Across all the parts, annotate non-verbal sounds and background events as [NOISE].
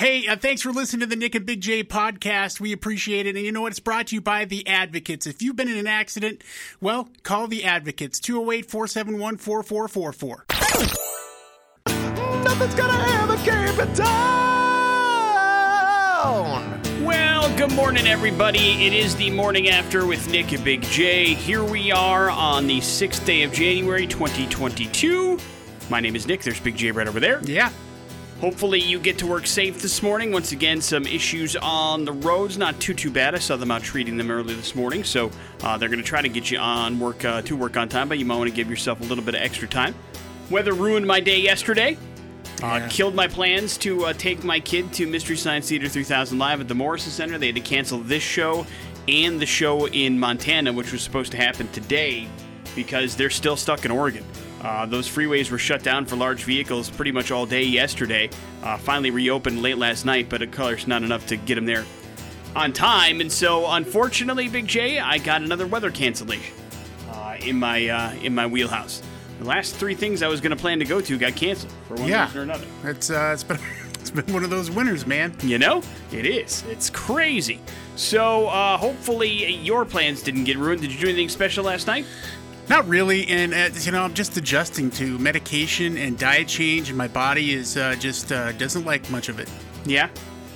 Hey, uh, thanks for listening to the Nick and Big J podcast. We appreciate it. And you know what? It's brought to you by The Advocates. If you've been in an accident, well, call The Advocates 208 471 4444. Nothing's gonna ever keep it down. Well, good morning, everybody. It is the morning after with Nick and Big J. Here we are on the 6th day of January 2022. My name is Nick. There's Big J right over there. Yeah. Hopefully, you get to work safe this morning. Once again, some issues on the roads. Not too too bad. I saw them out treating them early this morning, so uh, they're going to try to get you on work uh, to work on time. But you might want to give yourself a little bit of extra time. Weather ruined my day yesterday. Uh, Yeah. killed my plans to uh, take my kid to Mystery Science Theater 3000 Live at the Morrison Center. They had to cancel this show and the show in Montana, which was supposed to happen today because they're still stuck in Oregon. Uh, those freeways were shut down for large vehicles pretty much all day yesterday. Uh, finally reopened late last night, but of course not enough to get them there on time. And so, unfortunately, Big J, I got another weather cancellation uh, in my uh, in my wheelhouse. The last three things I was going to plan to go to got canceled for one Yeah. reason or another. It's, uh, it's, been, [LAUGHS] it's been one of those winners, man. You know, it is. It's crazy. So, uh, hopefully, your plans didn't get ruined. Did you do anything special last night? Not really, and uh, you know I'm just adjusting to medication and diet change, and my body is uh, just uh, doesn't like much of it. Yeah.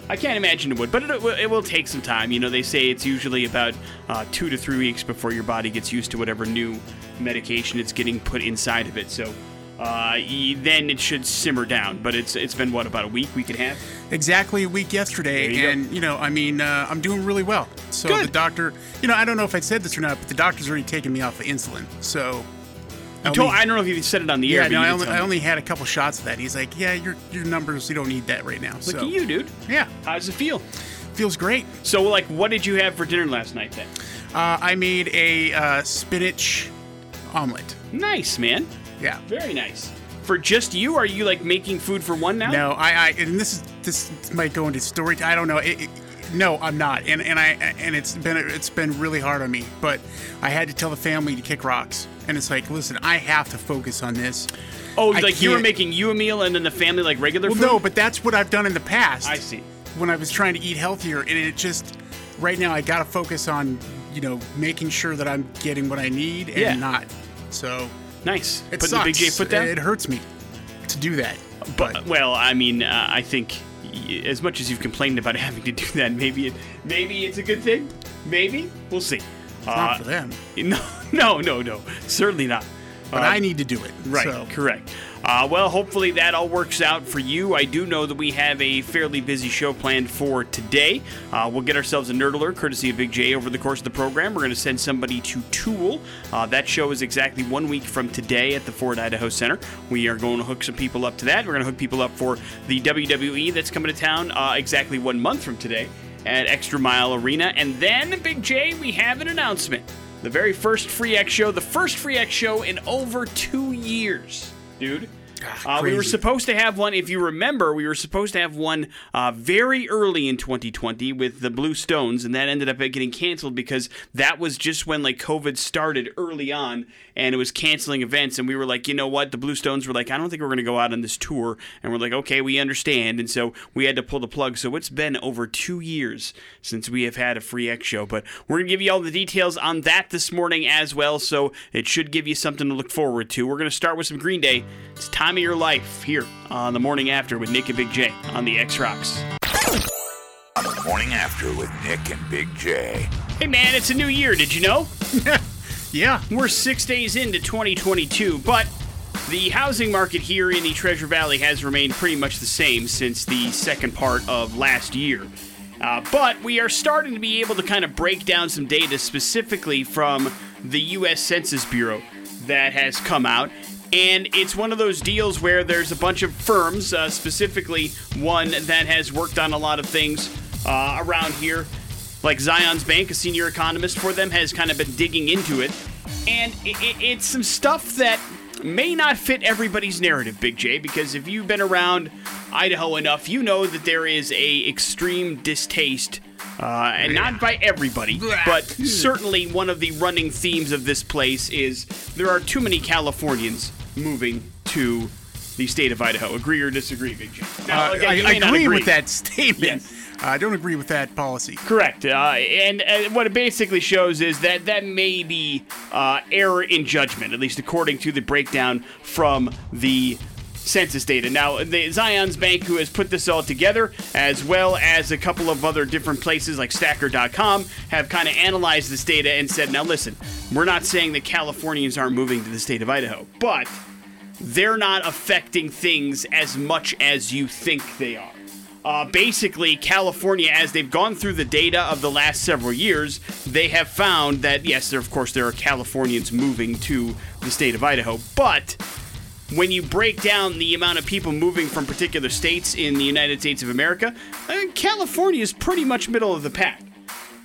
I can't imagine it would, but it, will- it will take some time. You know, they say it's usually about uh, two to three weeks before your body gets used to whatever new medication it's getting put inside of it. So uh, then it should simmer down. But it's it's been what about a week, week and a half? Exactly a week yesterday, you go. and you know I mean uh, I'm doing really well. So Good. the doctor, you know I don't know if I said this or not, but the doctor's already taken me off of insulin. So You told, I don't know if you said it on the air. yeah, but no, I only, I only had a couple shots of that. He's like, yeah, your your numbers, you don't need that right now. Look so at you, dude. yeah, How does it feel? feels great. So, like, what did you have for dinner last night then? Uh, I made a uh, spinach omelet. Nice, man. Yeah. Very nice. For just you, are you like making food for one now? No, I, I and this is this might go into story. I don't know. It, it, no, I'm not. And and I and it's been it's been really hard on me. But I had to tell the family to kick rocks. And it's like, listen, I have to focus on this. Oh, I like you were can't- making you a meal and then the family like regular Well, food? no, but that's what I've done in the past. I see. When I was trying to eat healthier, and it just right now I got to focus on you know making sure that I'm getting what I need and Yeah. not. So Nice. it Putting sucks. the big J foot down? It hurts me to do that. But well, I mean, uh, I think as much as you've complained about [LAUGHS] having to do that, maybe it maybe it's a good thing. Maybe we'll see. not Uh, for them. [LAUGHS] No, no, no, no. Certainly not. But Uh, I need to do it. Right, So. correct. Uh, well, hopefully that all works out for you. I do know that we have a fairly busy show planned for today. Uh, we'll get ourselves a nerd alert courtesy of Big J over the course of the program. We're going to send somebody to Tool. Uh, that show is exactly one week from today at the Ford Idaho Center. We are going to hook some people up to that. We're going to hook people up for the WWE that's coming to town uh, exactly one month from today at Extra Mile Arena. And then, Big J, we have an announcement. The very first Free X show, the first Free X show in over two years, dude. Uh, we were supposed to have one, if you remember, we were supposed to have one uh, very early in 2020 with the Blue Stones, and that ended up getting canceled because that was just when like COVID started early on, and it was canceling events. And we were like, you know what? The Blue Stones were like, I don't think we're going to go out on this tour, and we're like, okay, we understand, and so we had to pull the plug. So it's been over two years since we have had a free X show, but we're going to give you all the details on that this morning as well. So it should give you something to look forward to. We're going to start with some Green Day. It's time of your life here on the morning after with Nick and Big J on the X Rocks. On the morning after with Nick and Big J. Hey man, it's a new year. Did you know? [LAUGHS] Yeah. We're six days into 2022, but the housing market here in the Treasure Valley has remained pretty much the same since the second part of last year. Uh, but we are starting to be able to kind of break down some data specifically from the U.S. Census Bureau that has come out. And it's one of those deals where there's a bunch of firms, uh, specifically one that has worked on a lot of things uh, around here like Zions Bank, a senior economist for them, has kind of been digging into it. And i i it's some stuff that may not fit everybody's narrative, Big J, because if you've been around Idaho enough, you know that there is a extreme distaste. Uh, and not by everybody, but [LAUGHS] certainly one of the running themes of this place is there are too many Californians moving to the state of Idaho. Agree or disagree, Big J? Now, Uh, again, I, I not agree with that statement. Yes. I don't agree with that policy. Correct. Uh, and uh, what it basically shows is that that may be uh, error in judgment, at least according to the breakdown from the census data. Now, the Zions Bank, who has put this all together, as well as a couple of other different places like Stacker.com, have kind of analyzed this data and said, now listen, we're not saying that Californians aren't moving to the state of Idaho, but they're not affecting things as much as you think they are. Uh, basically, California, as they've gone through the data of the last several years, they have found that yes, there of course there are Californians moving to the state of Idaho, but when you break down the amount of people moving from particular states in the United States of America, uh, California is pretty much middle of the pack.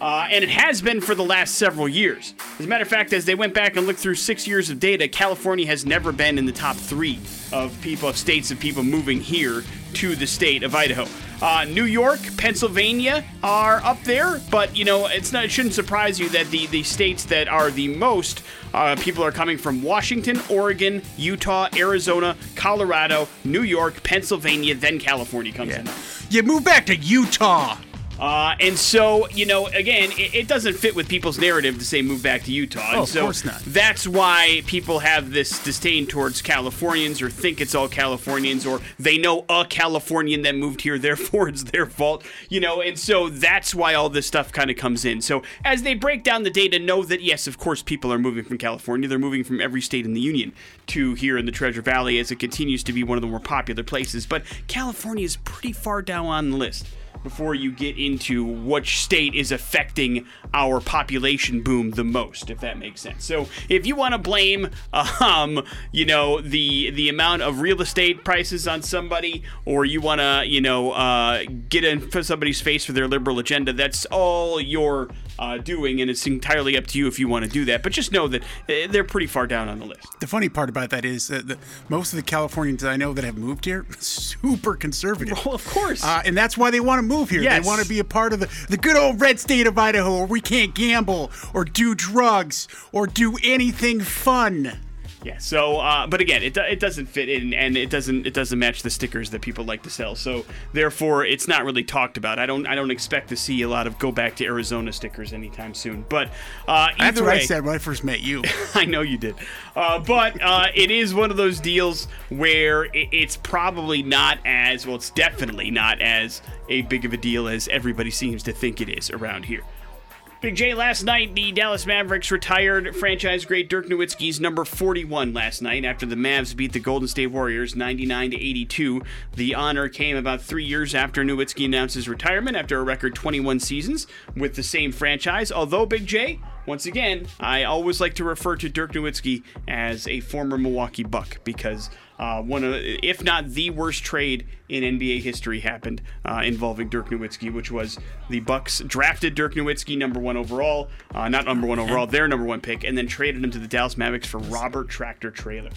Uh, and it has been for the last several years. As a matter of fact, as they went back and looked through six years of data, California has never been in the top three of people, of states of people moving here to the state of Idaho. Uh, New York, Pennsylvania are up there, but you know it's not. It shouldn't surprise you that the the states that are the most uh, people are coming from Washington, Oregon, Utah, Arizona, Colorado, New York, Pennsylvania, then California comes in. You move back to Utah. Uh, and so, you know, again, it, it doesn't fit with people's narrative to say move back to Utah. And Oh, of so course not. That's why people have this disdain towards Californians or think it's all Californians or they know a Californian that moved here, [LAUGHS] therefore it's their fault, you know, and so that's why all this stuff kind of comes in. So as they break down the data, know that, yes, of course, people are moving from California. They're moving from every state in the Union to here in the Treasure Valley as it continues to be one of the more popular places. But California is pretty far down on the list before you get into which state is affecting our population boom the most, if that makes sense. So if you want to blame, [LAUGHS] um, you know, the the amount of real estate prices on somebody, or you want to, you know, uh, get in somebody's face for their liberal agenda, that's all your uh, doing, and it's entirely up to you if you want to do that. But just know that uh, they're pretty far down on the list. The funny part about that is that the, most of the Californians I know that have moved here, [LAUGHS] super conservative. Well, of course. Uh, and that's why they want to move here. Yes. They want to be a part of the, the good old red state of Idaho where we can't gamble or do drugs or do anything fun. Yeah. So, uh, but again, it, it doesn't fit in, and it doesn't it doesn't match the stickers that people like to sell. So, therefore, it's not really talked about. I don't I don't expect to see a lot of go back to Arizona stickers anytime soon. But uh, That's what way, I said when I first met you. [LAUGHS] I know you did. Uh, but uh, it is one of those deals where i- it's probably not as well. It's definitely not as a big of a deal as everybody seems to think it is around here. Big J, last night the Dallas Mavericks retired franchise great Dirk Nowitzki's number 41 last night after the Mavs beat the Golden State Warriors 99 to 82. The honor came about three years after Nowitzki announced his retirement after a record 21 seasons with the same franchise. Although Big J, once again, I always like to refer to Dirk Nowitzki as a former Milwaukee Buck because uh, one of, if not the worst trade in NBA history happened uh, involving Dirk Nowitzki, which was the Bucks drafted Dirk Nowitzki number one overall, uh, not number one overall, their number one pick, and then traded him to the Dallas Mavericks for Robert Tractor Traylor,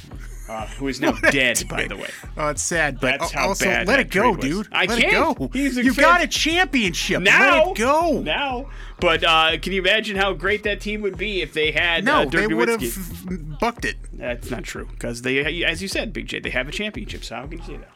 uh, who is now [LAUGHS] dead, by the way. Oh, it's sad, but That's how also bad let it go, dude. I let can't. it go. He's you got a championship. Now, let it go. now. But uh, can you imagine how great that team would be if they had no, uh, Dirk they would have bucked it. That's not true because they, as you said, Big J, they have a championship. So how can you say that?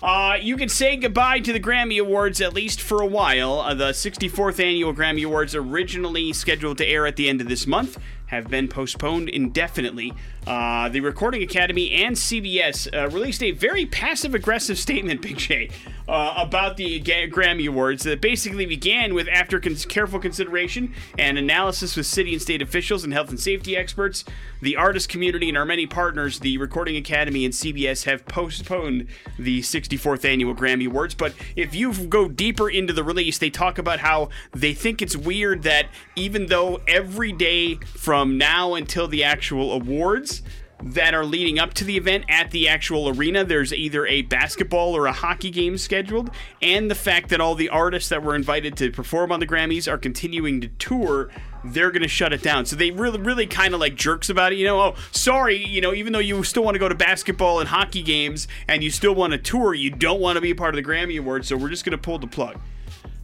Uh, you can say goodbye to the Grammy Awards at least for a while. Uh, the 64th annual Grammy Awards, originally scheduled to air at the end of this month, have been postponed indefinitely. Uh, the Recording Academy and CBS uh, released a very passive aggressive [LAUGHS] statement, Big J, uh, about the Grammy Awards that basically began with after con- careful consideration and analysis with city and state officials and health and safety experts, the artist community, and our many partners, the Recording Academy and CBS have postponed the 64th annual Grammy Awards. But if you go deeper into the release, they talk about how they think it's weird that even though every day from now until the actual awards, that are leading up to the event at the actual arena. There's either a basketball or a hockey game scheduled, and the fact that all the artists that were invited to perform on the Grammys are continuing to tour. They're to shut it down. So they really, really kind of like jerks about it. You know, oh, sorry, you know, even though you still want to go to basketball and hockey games and you still want to tour, you don't want to be a part of the Grammy Awards, so we're just to pull the plug.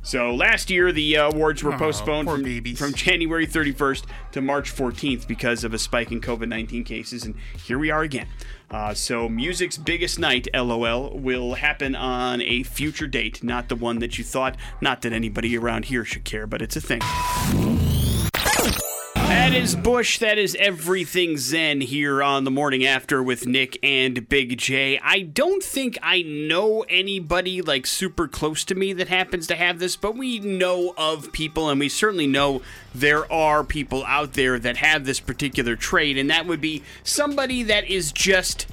So last year, the uh, awards were Aw, postponed from, from January 31st to March 14th because of a spike in COVID 19 cases, and here we are again. Uh, so, music's biggest night, LOL, will happen on a future date, not the one that you thought. Not that anybody around here should care, but it's a thing. That is Bush. That is everything Zen here on the morning after with Nick and Big J. I don't think I know anybody like super close to me that happens to have this, but we know of people, and we certainly know there are people out there that have this particular trait, and that would be somebody that is just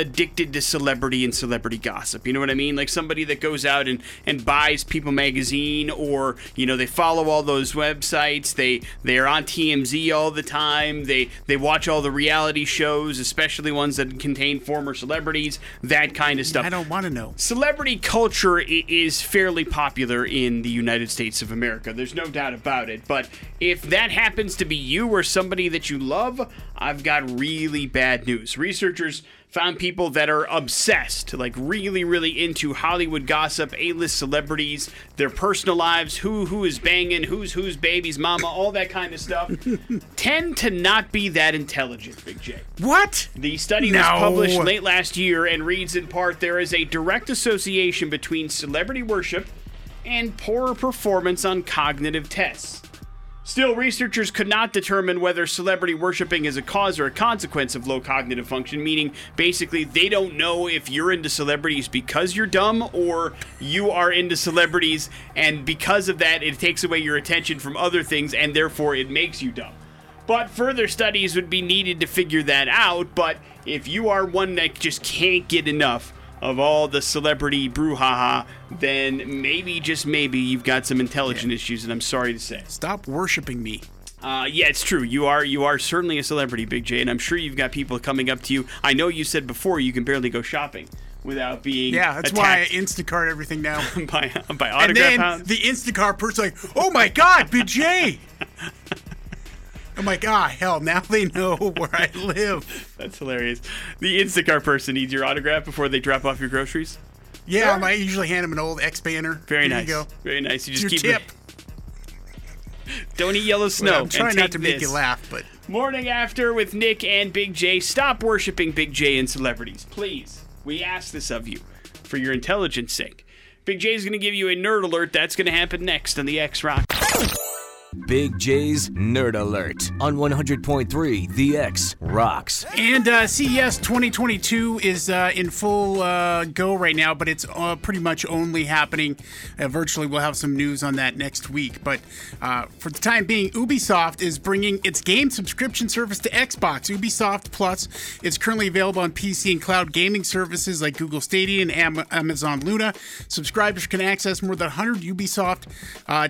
addicted to celebrity and celebrity gossip. You know what I mean? Like somebody that goes out and, and buys People magazine or, you know, they follow all those websites. They they are on TMZ all the time. They they watch all the reality shows, especially ones that contain former celebrities, that kind of stuff. I don't want to know. Celebrity culture is fairly popular in the United States of America. There's no doubt about it. But if that happens to be you or somebody that you love, I've got really bad news. Researchers found people that are obsessed, like really, really into Hollywood gossip, A-list celebrities, their personal lives, who who is banging, who's whose baby's mama, all that kind of stuff, [LAUGHS] tend to not be that intelligent, Big J. What? The study No. was published late last year and reads in part there is a direct association between celebrity worship and poorer performance on cognitive tests. Still, researchers could not determine whether celebrity worshiping is a cause or a consequence of low cognitive function, meaning basically they don't know if you're into celebrities because you're dumb or you are into celebrities and because of that it takes away your attention from other things and therefore it makes you dumb. But further studies would be needed to figure that out. But if you are one that just can't get enough of all the celebrity brouhaha, then maybe, just maybe, you've got some intelligent issues, and I'm sorry to say. Stop worshiping me. Uh, yeah, it's true. You are you are certainly a celebrity, Big J, and I'm sure you've got people coming up to you. I know you said before you can barely go shopping without being Yeah, that's why I Instacart everything now. [LAUGHS] by by autograph. and then hounds. the Instacart person like, oh my god, Big J. [LAUGHS] I'm like, ah, hell, now they know where I [LAUGHS] live. That's hilarious. The Instacart person needs your autograph before they drop off your groceries. Yeah, I usually hand them an old X banner. Very Here nice. You go. Very nice. You just your keep tip. [LAUGHS] Don't eat yellow snow. I'm and trying not to make this. you laugh, but Morning after with Nick and Big J. Stop worshiping Big J and celebrities, please. We ask this of you for your intelligence sake. Big J is going to give you a nerd alert. That's going to happen next on the X Rock. Big J's Nerd Alert on 100.3 The X Rocks. And uh, CES 2022 is uh, in full uh, go right now, but it's uh, pretty much only happening uh, virtually. We'll have some news on that next week. But uh, for the time being, Ubisoft is bringing its game subscription service to Xbox. Ubisoft Plus It's currently available on PC and cloud gaming services like Google Stadia and Am- Amazon Luna. Subscribers can access more than 100 Ubisoft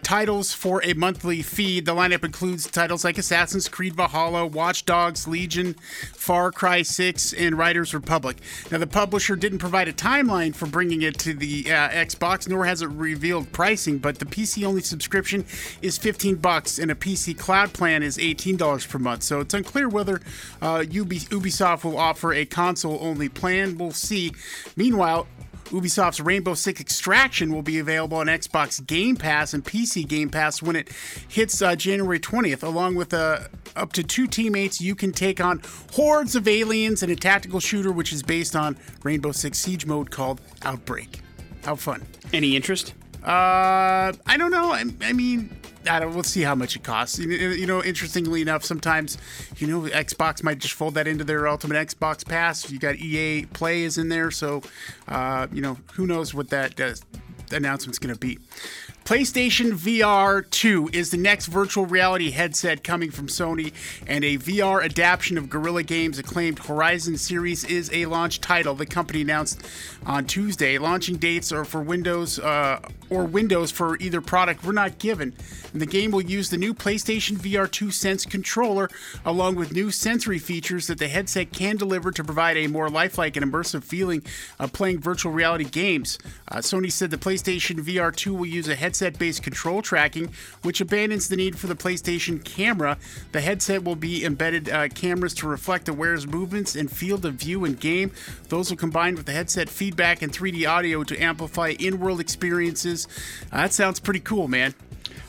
titles for a monthly fee. The lineup includes titles like Assassin's Creed Valhalla, Watch Dogs, Legion, Far Cry 6, and Riders Republic. Now, the publisher didn't provide a timeline for bringing it to the uh, Xbox, nor has it revealed pricing, but the PC only subscription is 15 bucks, and a PC cloud plan is $18 per month. So it's unclear whether uh, Ubisoft will offer a console only plan. We'll see. Meanwhile, Ubisoft's Rainbow Six Extraction will be available on Xbox Game Pass and PC Game Pass when it hits uh, January 20th. Along with uh, up to two teammates, you can take on hordes of aliens in a tactical shooter which is based on Rainbow Six Siege mode called Outbreak. How fun. Any interest? Uh, I don't know. I, I mean, I don't. We'll see how much it costs. You know, you know, interestingly enough, sometimes you know Xbox might just fold that into their Ultimate Xbox Pass. You got EA Play is in there, so uh, you know who knows what that uh, announcement's going to be. PlayStation VR 2 is the next virtual reality headset coming from Sony, and a VR adaptation of Guerrilla Games' acclaimed Horizon series is a launch title. The company announced on Tuesday. Launching dates are for Windows uh, or Windows for either product were not given. And the game will use the new PlayStation VR 2 Sense controller, along with new sensory features that the headset can deliver to provide a more lifelike and immersive feeling of playing virtual reality games. Uh, Sony said the PlayStation VR 2 will use a headset based control tracking, which abandons the need for the PlayStation camera. The headset will be embedded uh, cameras to reflect the wearer's movements and field of view in game. Those will combine with the headset feedback and 3D audio to amplify in world experiences. Uh, that sounds pretty cool, man.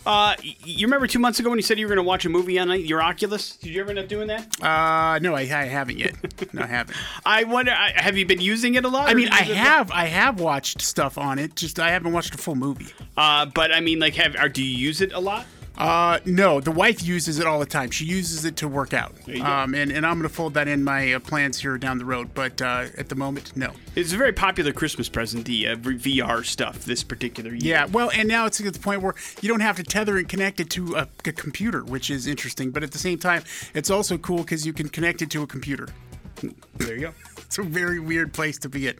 Uh, you remember two months ago when you said you were going to watch a movie on your Oculus? Did you ever end up doing that? Uh, no, I, I haven't yet. No, I haven't. [LAUGHS] I wonder. I, have you been using it a lot? I mean, I have, I have watched stuff on it. Just I haven't watched a full movie. Uh, but I mean, like, have or do you use it a lot? Uh, no, the wife uses it all the time. She uses it to work out. Um, and, and I'm going to fold that in my uh, plans here down the road. But uh, at the moment, no. It's a very popular Christmas present, the uh, VR stuff. This particular year. Yeah, well, and now it's at the point where you don't have to tether and connect it to a, a computer, which is interesting. But at the same time, it's also cool because you can connect it to a computer. There you go. It's a very weird place to be at.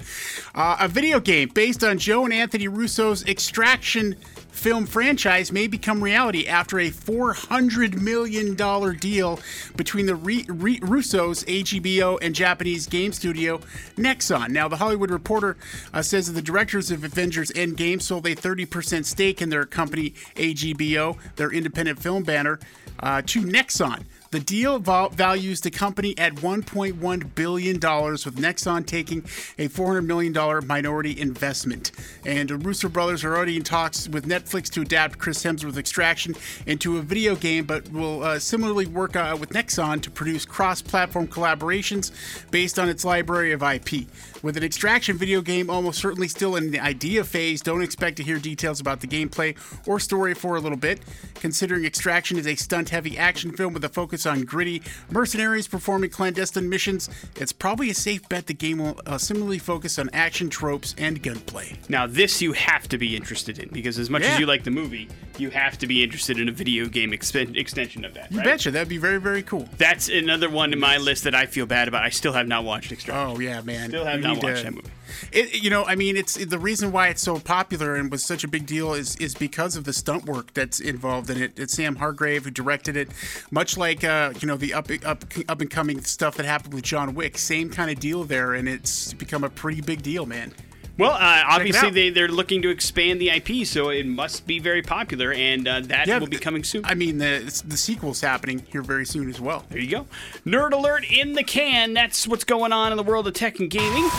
Uh, a video game based on Joe and Anthony Russo's Extraction film franchise may become reality after a $400 million deal between the Re- Re- Russos, AGBO, and Japanese game studio Nexon. Now, The Hollywood Reporter uh, says that the directors of Avengers Endgame sold a 30% stake in their company AGBO, their independent film banner, uh, to Nexon. The deal values the company at $1.1 billion, with Nexon taking a $400 million minority investment. And the Russo brothers are already in talks with Netflix to adapt Chris Hemsworth's Extraction into a video game, but will uh, similarly work uh, with Nexon to produce cross platform collaborations based on its library of IP. With an Extraction video game almost certainly still in the idea phase, don't expect to hear details about the gameplay or story for a little bit. Considering Extraction is a stunt heavy action film with a focus on gritty mercenaries performing clandestine missions, it's probably a safe bet the game will uh, similarly focus on action tropes and gunplay. Now, this you have to be interested in because as much Yeah. as you like the movie, you have to be interested in a video game extension of that. You right? betcha, that'd be very, very cool. That's another one in my list that I feel bad about. I still have not watched Extraction. Oh yeah, man. Still have You not watched that movie. It, you know, I mean, it's the reason why it's so popular and was such a big deal is is because of the stunt work that's involved in it. It's Sam Hargrave who directed it, much like uh, you know the up up up and coming stuff that happened with John Wick. Same kind of deal there, and it's become a pretty big deal, man. Well, uh, obviously they, they're looking to expand the IP, so it must be very popular, and uh, that will be coming soon. I mean, the the sequel's happening here very soon as well. there you go. Nerd alert in the can. That's what's going on in the world of tech and gaming.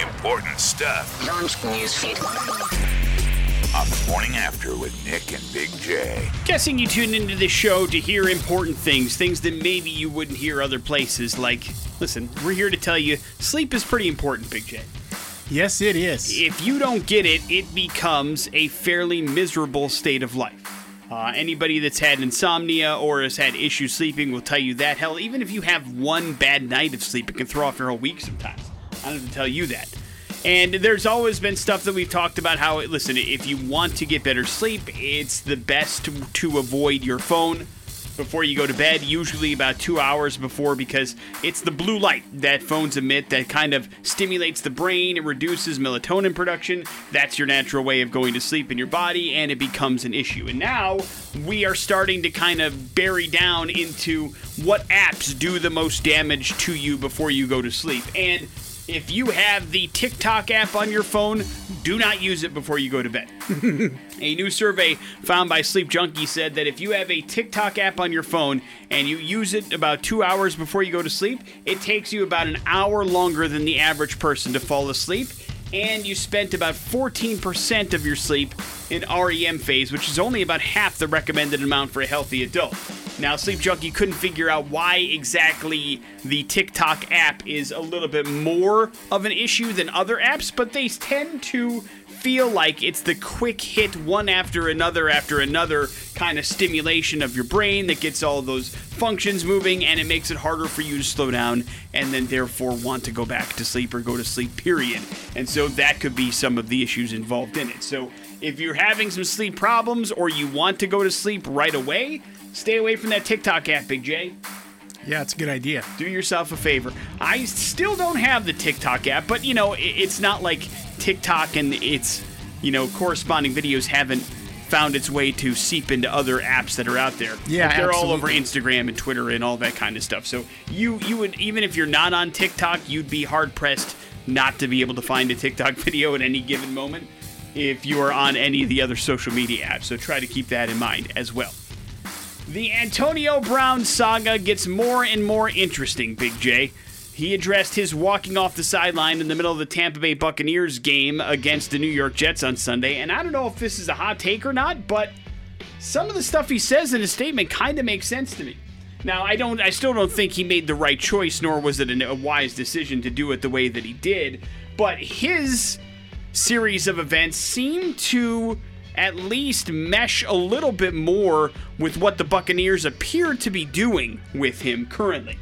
Important stuff Launch newsfeed. On the morning after with Nick and Big J. Guessing you tuned into this show to hear important things, things that maybe you wouldn't hear other places. Like, listen, we're here to tell you sleep is pretty important, Big J. Yes, it is. If you don't get it, it becomes a fairly miserable state of life. Uh, anybody that's had insomnia or has had issues sleeping will tell you that. Hell, even if you have one bad night of sleep, it can throw off your whole week sometimes. I don't have to tell you that. And there's always been stuff that we've talked about how, listen, if you want to get better sleep, it's the best to, avoid your phone before you go to bed, usually about two hours before, because it's the blue light that phones emit that kind of stimulates the brain. It reduces melatonin production. That's your natural way of going to sleep in your body, and it becomes an issue. And now we are starting to kind of bury down into what apps do the most damage to you before you go to sleep. And if you have the TikTok app on your phone, do not use it before you go to bed. [LAUGHS] A new survey found by Sleep Junkie said that if you have a TikTok app on your phone and you use it about two hours before you go to sleep, it takes you about an hour longer than the average person to fall asleep. And you spent about 14% of your sleep in REM phase, which is only about half the recommended amount for a healthy adult. Now, Sleep Junkie couldn't figure out why exactly the TikTok app is a little bit more of an issue than other apps, but they tend to feel like it's the quick hit one after another after another kind of stimulation of your brain that gets all those functions moving and it makes it harder for you to slow down and then therefore want to go back to sleep or go to sleep period. And so that could be some of the issues involved in it. So if you're having some sleep problems or you want to go to sleep right away stay away from that tiktok app big j Yeah, it's a good idea. do yourself a favor. I still don't have the TikTok app, but you know, it's not like TikTok and its, you know, corresponding videos haven't found its way to seep into other apps that are out there. Yeah, Like, they're all over. Instagram and Twitter and all that kind of stuff. So you you would even if you're not on TikTok, you'd be hard pressed not to be able to find a TikTok [LAUGHS] video at any given moment. if you are on any of the other social media apps. So try to keep that in mind as well. The Antonio Brown saga gets more and more interesting, Big J. He addressed his walking off the sideline in the middle of the Tampa Bay Buccaneers game against the New York Jets on Sunday. And I don't know if this is a hot take or not, but some of the stuff he says in his statement kind of makes sense to me. Now, I don't I still don't think he made the right choice nor was it a wise decision to do it the way that he did, but his series of events seem to at least mesh a little bit more with what the Buccaneers appear to be doing with him currently.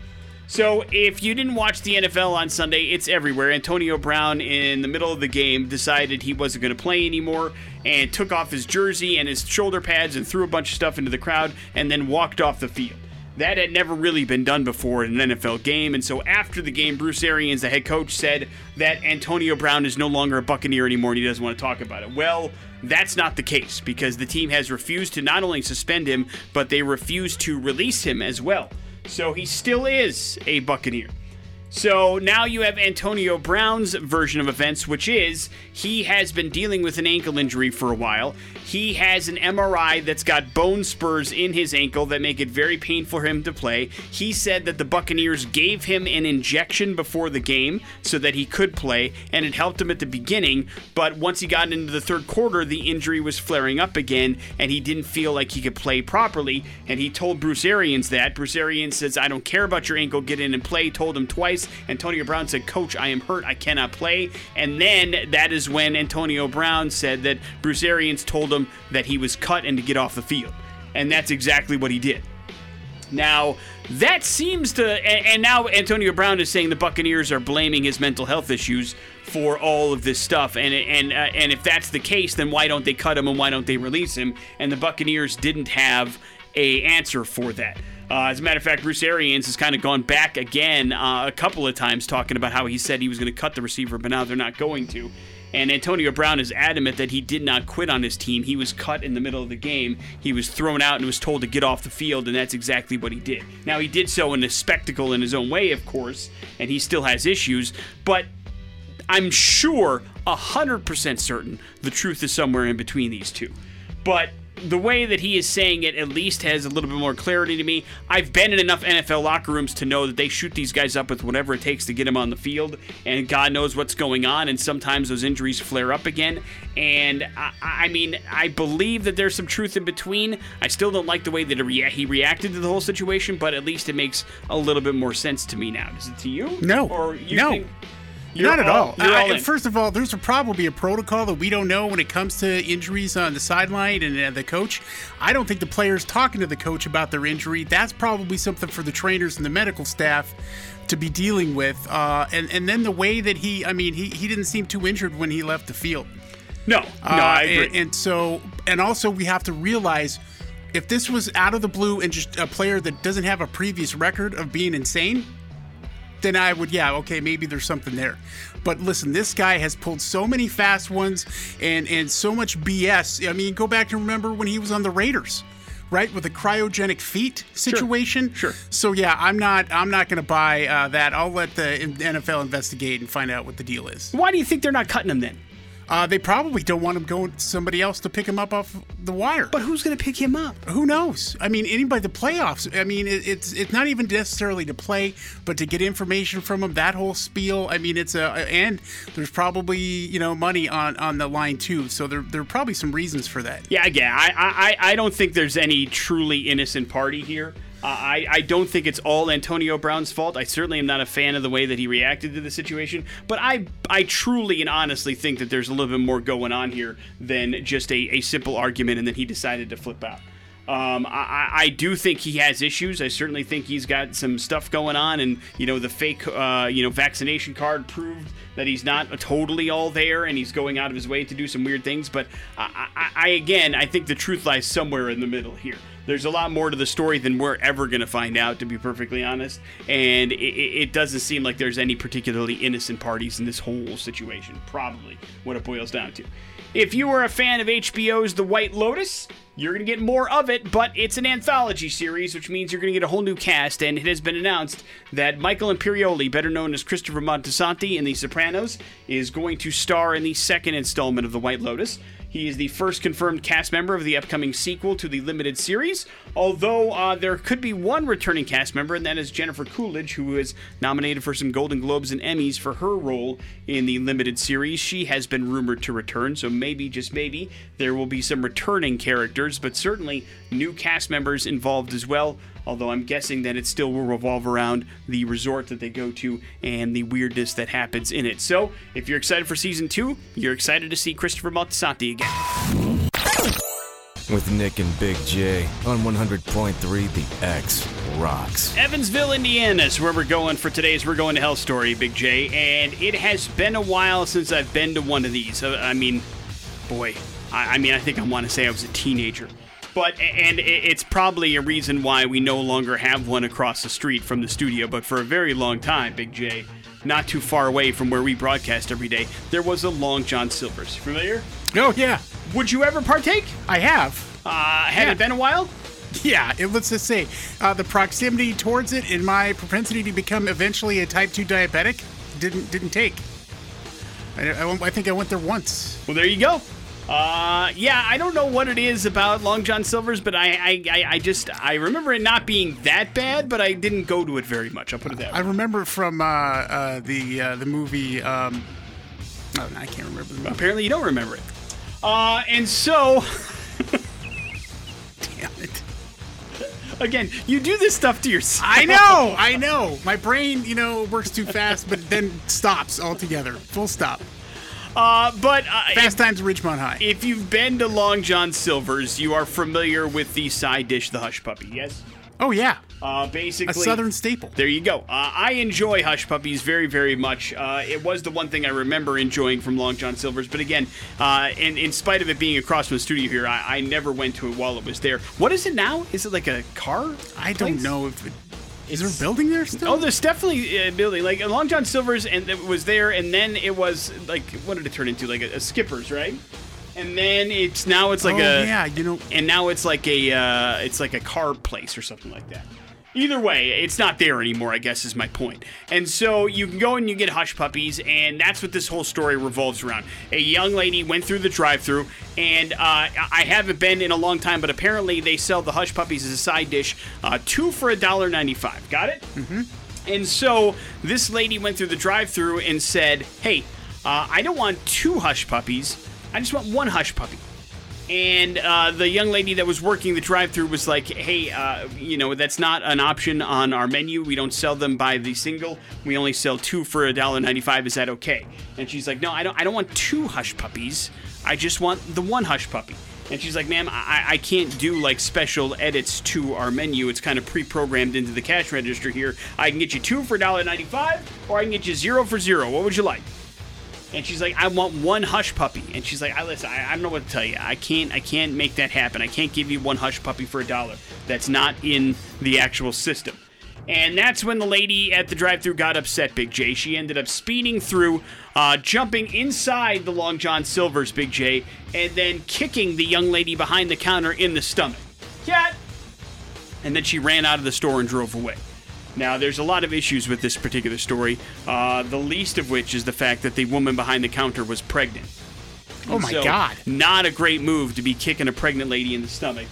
So, if you didn't watch the NFL on Sunday, it's everywhere. Antonio Brown, in the middle of the game, decided he wasn't going to play anymore and took off his jersey and his shoulder pads and threw a bunch of stuff into the crowd and then walked off the field. That had never really been done before in an NFL game. And so after the game, Bruce Arians, the head coach, said that Antonio Brown is no longer a Buccaneer anymore and he doesn't want to talk about it. Well, that's not the case because the team has refused to not only suspend him, but they refuse to release him as well. So he still is a Buccaneer. So now you have Antonio Brown's version of events, which is he has been dealing with an ankle injury for a while. He has an MRI that's got bone spurs in his ankle that make it very painful for him to play. He said that the Buccaneers gave him an injection before the game so that he could play, and it helped him at the beginning. But once he got into the third quarter, the injury was flaring up again, and he didn't feel like he could play properly. And he told Bruce Arians that. Bruce Arians says, I don't care about your ankle, get in and play. Told him twice. Antonio Brown said, Coach, I am hurt, I cannot play. And then that is when Antonio Brown said that Bruce Arians told him that he was cut and to get off the field. And that's exactly what he did. Now, that seems to, and, and, now Antonio Brown is saying the Buccaneers are blaming his mental health issues for all of this stuff. And and uh, and if that's the case, then why don't they cut him and why don't they release him? And the Buccaneers didn't have a answer for that. Uh, as a matter of fact, Bruce Arians has kind of gone back again uh, a couple of times talking about how he said he was going to cut the receiver, but now they're not going to. And Antonio Brown is adamant that he did not quit on his team. He was cut in the middle of the game. He was thrown out and was told to get off the field, and that's exactly what he did. Now, he did so in a spectacle in his own way, of course, and he still has issues, but I'm sure, 100% certain, the truth is somewhere in between these two. But the way that he is saying it at least has a little bit more clarity to me. I've been in enough NFL locker rooms to know that they shoot these guys up with whatever it takes to get them on the field, and God knows what's going on. And sometimes those injuries flare up again. And I, I mean, I believe that there's some truth in between. I still don't like the way that he reacted to the whole situation, but at least it makes a little bit more sense to me now. Does it to you? No. Or you no. think? You're Not at all. All I, first of all, there's a, probably a protocol that we don't know when it comes to injuries on the sideline and uh, the coach. I don't think the players talking to the coach about their injury. That's probably something for the trainers and the medical staff to be dealing with. Uh, and and then the way that he, I mean, he he didn't seem too injured when he left the field. No, no, uh, I agree. And, and so, and also, we have to realize if this was out of the blue and just a player that doesn't have a previous record of being insane then I would, yeah, okay, maybe there's something there. But listen, this guy has pulled so many fast ones and and so much BS. I mean, go back and remember when he was on the Raiders, right, with the cryogenic feet situation. Sure. sure. So yeah, I'm not I'm not going to buy uh, that. I'll let the NFL investigate and find out what the deal is. Why do you think they're not cutting him then? Uh, they probably don't want him going to somebody else to pick him up off the wire. But who's going to pick him up? Who knows? I mean, anybody. The playoffs. I mean, it, it's it's not even necessarily to play, but to get information from him. That whole spiel. I mean, it's a and there's probably you know money on on the line too. So there there are probably some reasons for that. Yeah, again, I I I don't think there's any truly innocent party here. I, I don't think it's all Antonio Brown's fault. I certainly am not a fan of the way that he reacted to the situation, but I I truly and honestly think that there's a little bit more going on here than just a, a simple argument and then he decided to flip out. Um, I, I, do think he has issues. I certainly think he's got some stuff going on, and you know the fake, uh, you know, vaccination card proved that he's not totally all there, and he's going out of his way to do some weird things. But I, I, I again, I think the truth lies somewhere in the middle here. There's a lot more to the story than we're ever going to find out, to be perfectly honest. And it, it, doesn't seem like there's any particularly innocent parties in this whole situation. Probably what it boils down to. If you were a fan of HBO's The White Lotus, You're going to get more of it, but it's an anthology series, which means you're going to get a whole new cast. And it has been announced that Michael Imperioli, better known as Christopher Moltisanti in The Sopranos, is going to star in the second installment of The White Lotus. He is the first confirmed cast member of the upcoming sequel to the limited series, although uh, there could be one returning cast member, and that is Jennifer Coolidge, who is nominated for some Golden Globes and Emmys for her role in the limited series. She has been rumored to return, so maybe, just maybe, there will be some returning characters, but certainly new cast members involved as well although I'm guessing that it still will revolve around the resort that they go to and the weirdness that happens in it. So, if you're excited for season two, you're excited to see Christopher Moltisanti again. With Nick and Big J on 100.3 The X Rocks. Evansville, Indiana is where we're going for today's We're Going to Hell story, Big J. And it has been a while since I've been to one of these. Uh, I mean, boy, I, I mean, I think I want to say I was a teenager but and it's probably a reason why we no longer have one across the street from the studio. But for a very long time, Big J, not too far away from where we broadcast every day, there was a Long John Silver's. Familiar? Oh yeah. Would you ever partake? I have. Uh, had Yeah. it been a while? Yeah, it, let's just say uh, the proximity towards it and my propensity to become eventually a type two diabetic didn't didn't take. I, I, I think I went there once. Well, there you go. Uh, yeah, I don't know what it is about Long John Silver's, but I, I, I, I just I remember it not being that bad, but I didn't go to it very much. I'll put it that way. I remember from uh, uh, the uh, the movie. Um, oh, no, I can't remember the movie. Apparently, you don't remember it. Uh, and so [LAUGHS] Damn it. again, you do this stuff to yourself. I know, I know. My brain, you know, works too fast, but then stops altogether. Full stop. Uh, but uh, Fast times at Ridgemont High. If you've been to Long John Silver's, you are familiar with the side dish, the hush puppy. Yes. Oh yeah, Uh, a southern staple. There you go. Uh, I enjoy hush puppies very, very much. Uh, it was the one thing I remember enjoying from Long John Silver's. But again, uh, in, in spite of it being across from the studio here, I, I never went to it while it was there. What is it now? Is it like a car? I don't know if it, is there a building there still. Oh, there's definitely a building like Long John Silver's, and it was there, and then it was like what did it turn into? Like a, a Skipper's, right? And then it's now it's like oh, a yeah, you know. and now it's like a uh, it's like a car place or something like that. Either way, it's not there anymore. I guess is my point. And so you can go and you get hush puppies, and that's what this whole story revolves around. A young lady went through the drive-through, and uh, I haven't been in a long time, but apparently they sell the hush puppies as a side dish, uh, two for a dollar ninety-five. Got it? Mm-hmm. And so this lady went through the drive-through and said, "Hey, uh, I don't want two hush puppies. I just want one hush puppy." And uh, the young lady that was working the drive-through was like, "Hey, uh, you know that's not an option on our menu. We don't sell them by the single. We only sell two for a dollar ninety-five. Is that okay?" And she's like, "No, I don't. I don't want two hush puppies. I just want the one hush puppy." And she's like, "Ma'am, I, I can't do like special edits to our menu. It's kind of pre-programmed into the cash register here. I can get you two for $1.95, or I can get you zero for zero. What would you like?" And she's like, I want one hush puppy. And she's like, I listen, I, I don't know what to tell you. I can't I can't make that happen. I can't give you one hush puppy for a dollar. That's not in the actual system. And that's when the lady at the drive-through got upset, Big J. She ended up speeding through, uh, jumping inside the Long John Silver's, Big J, and then kicking the young lady behind the counter in the stomach. Cat! And then she ran out of the store and drove away. Now, there's a lot of issues with this particular story, uh, the least of which is the fact that the woman behind the counter was pregnant. Oh my so, God. Not a great move to be kicking a pregnant lady in the stomach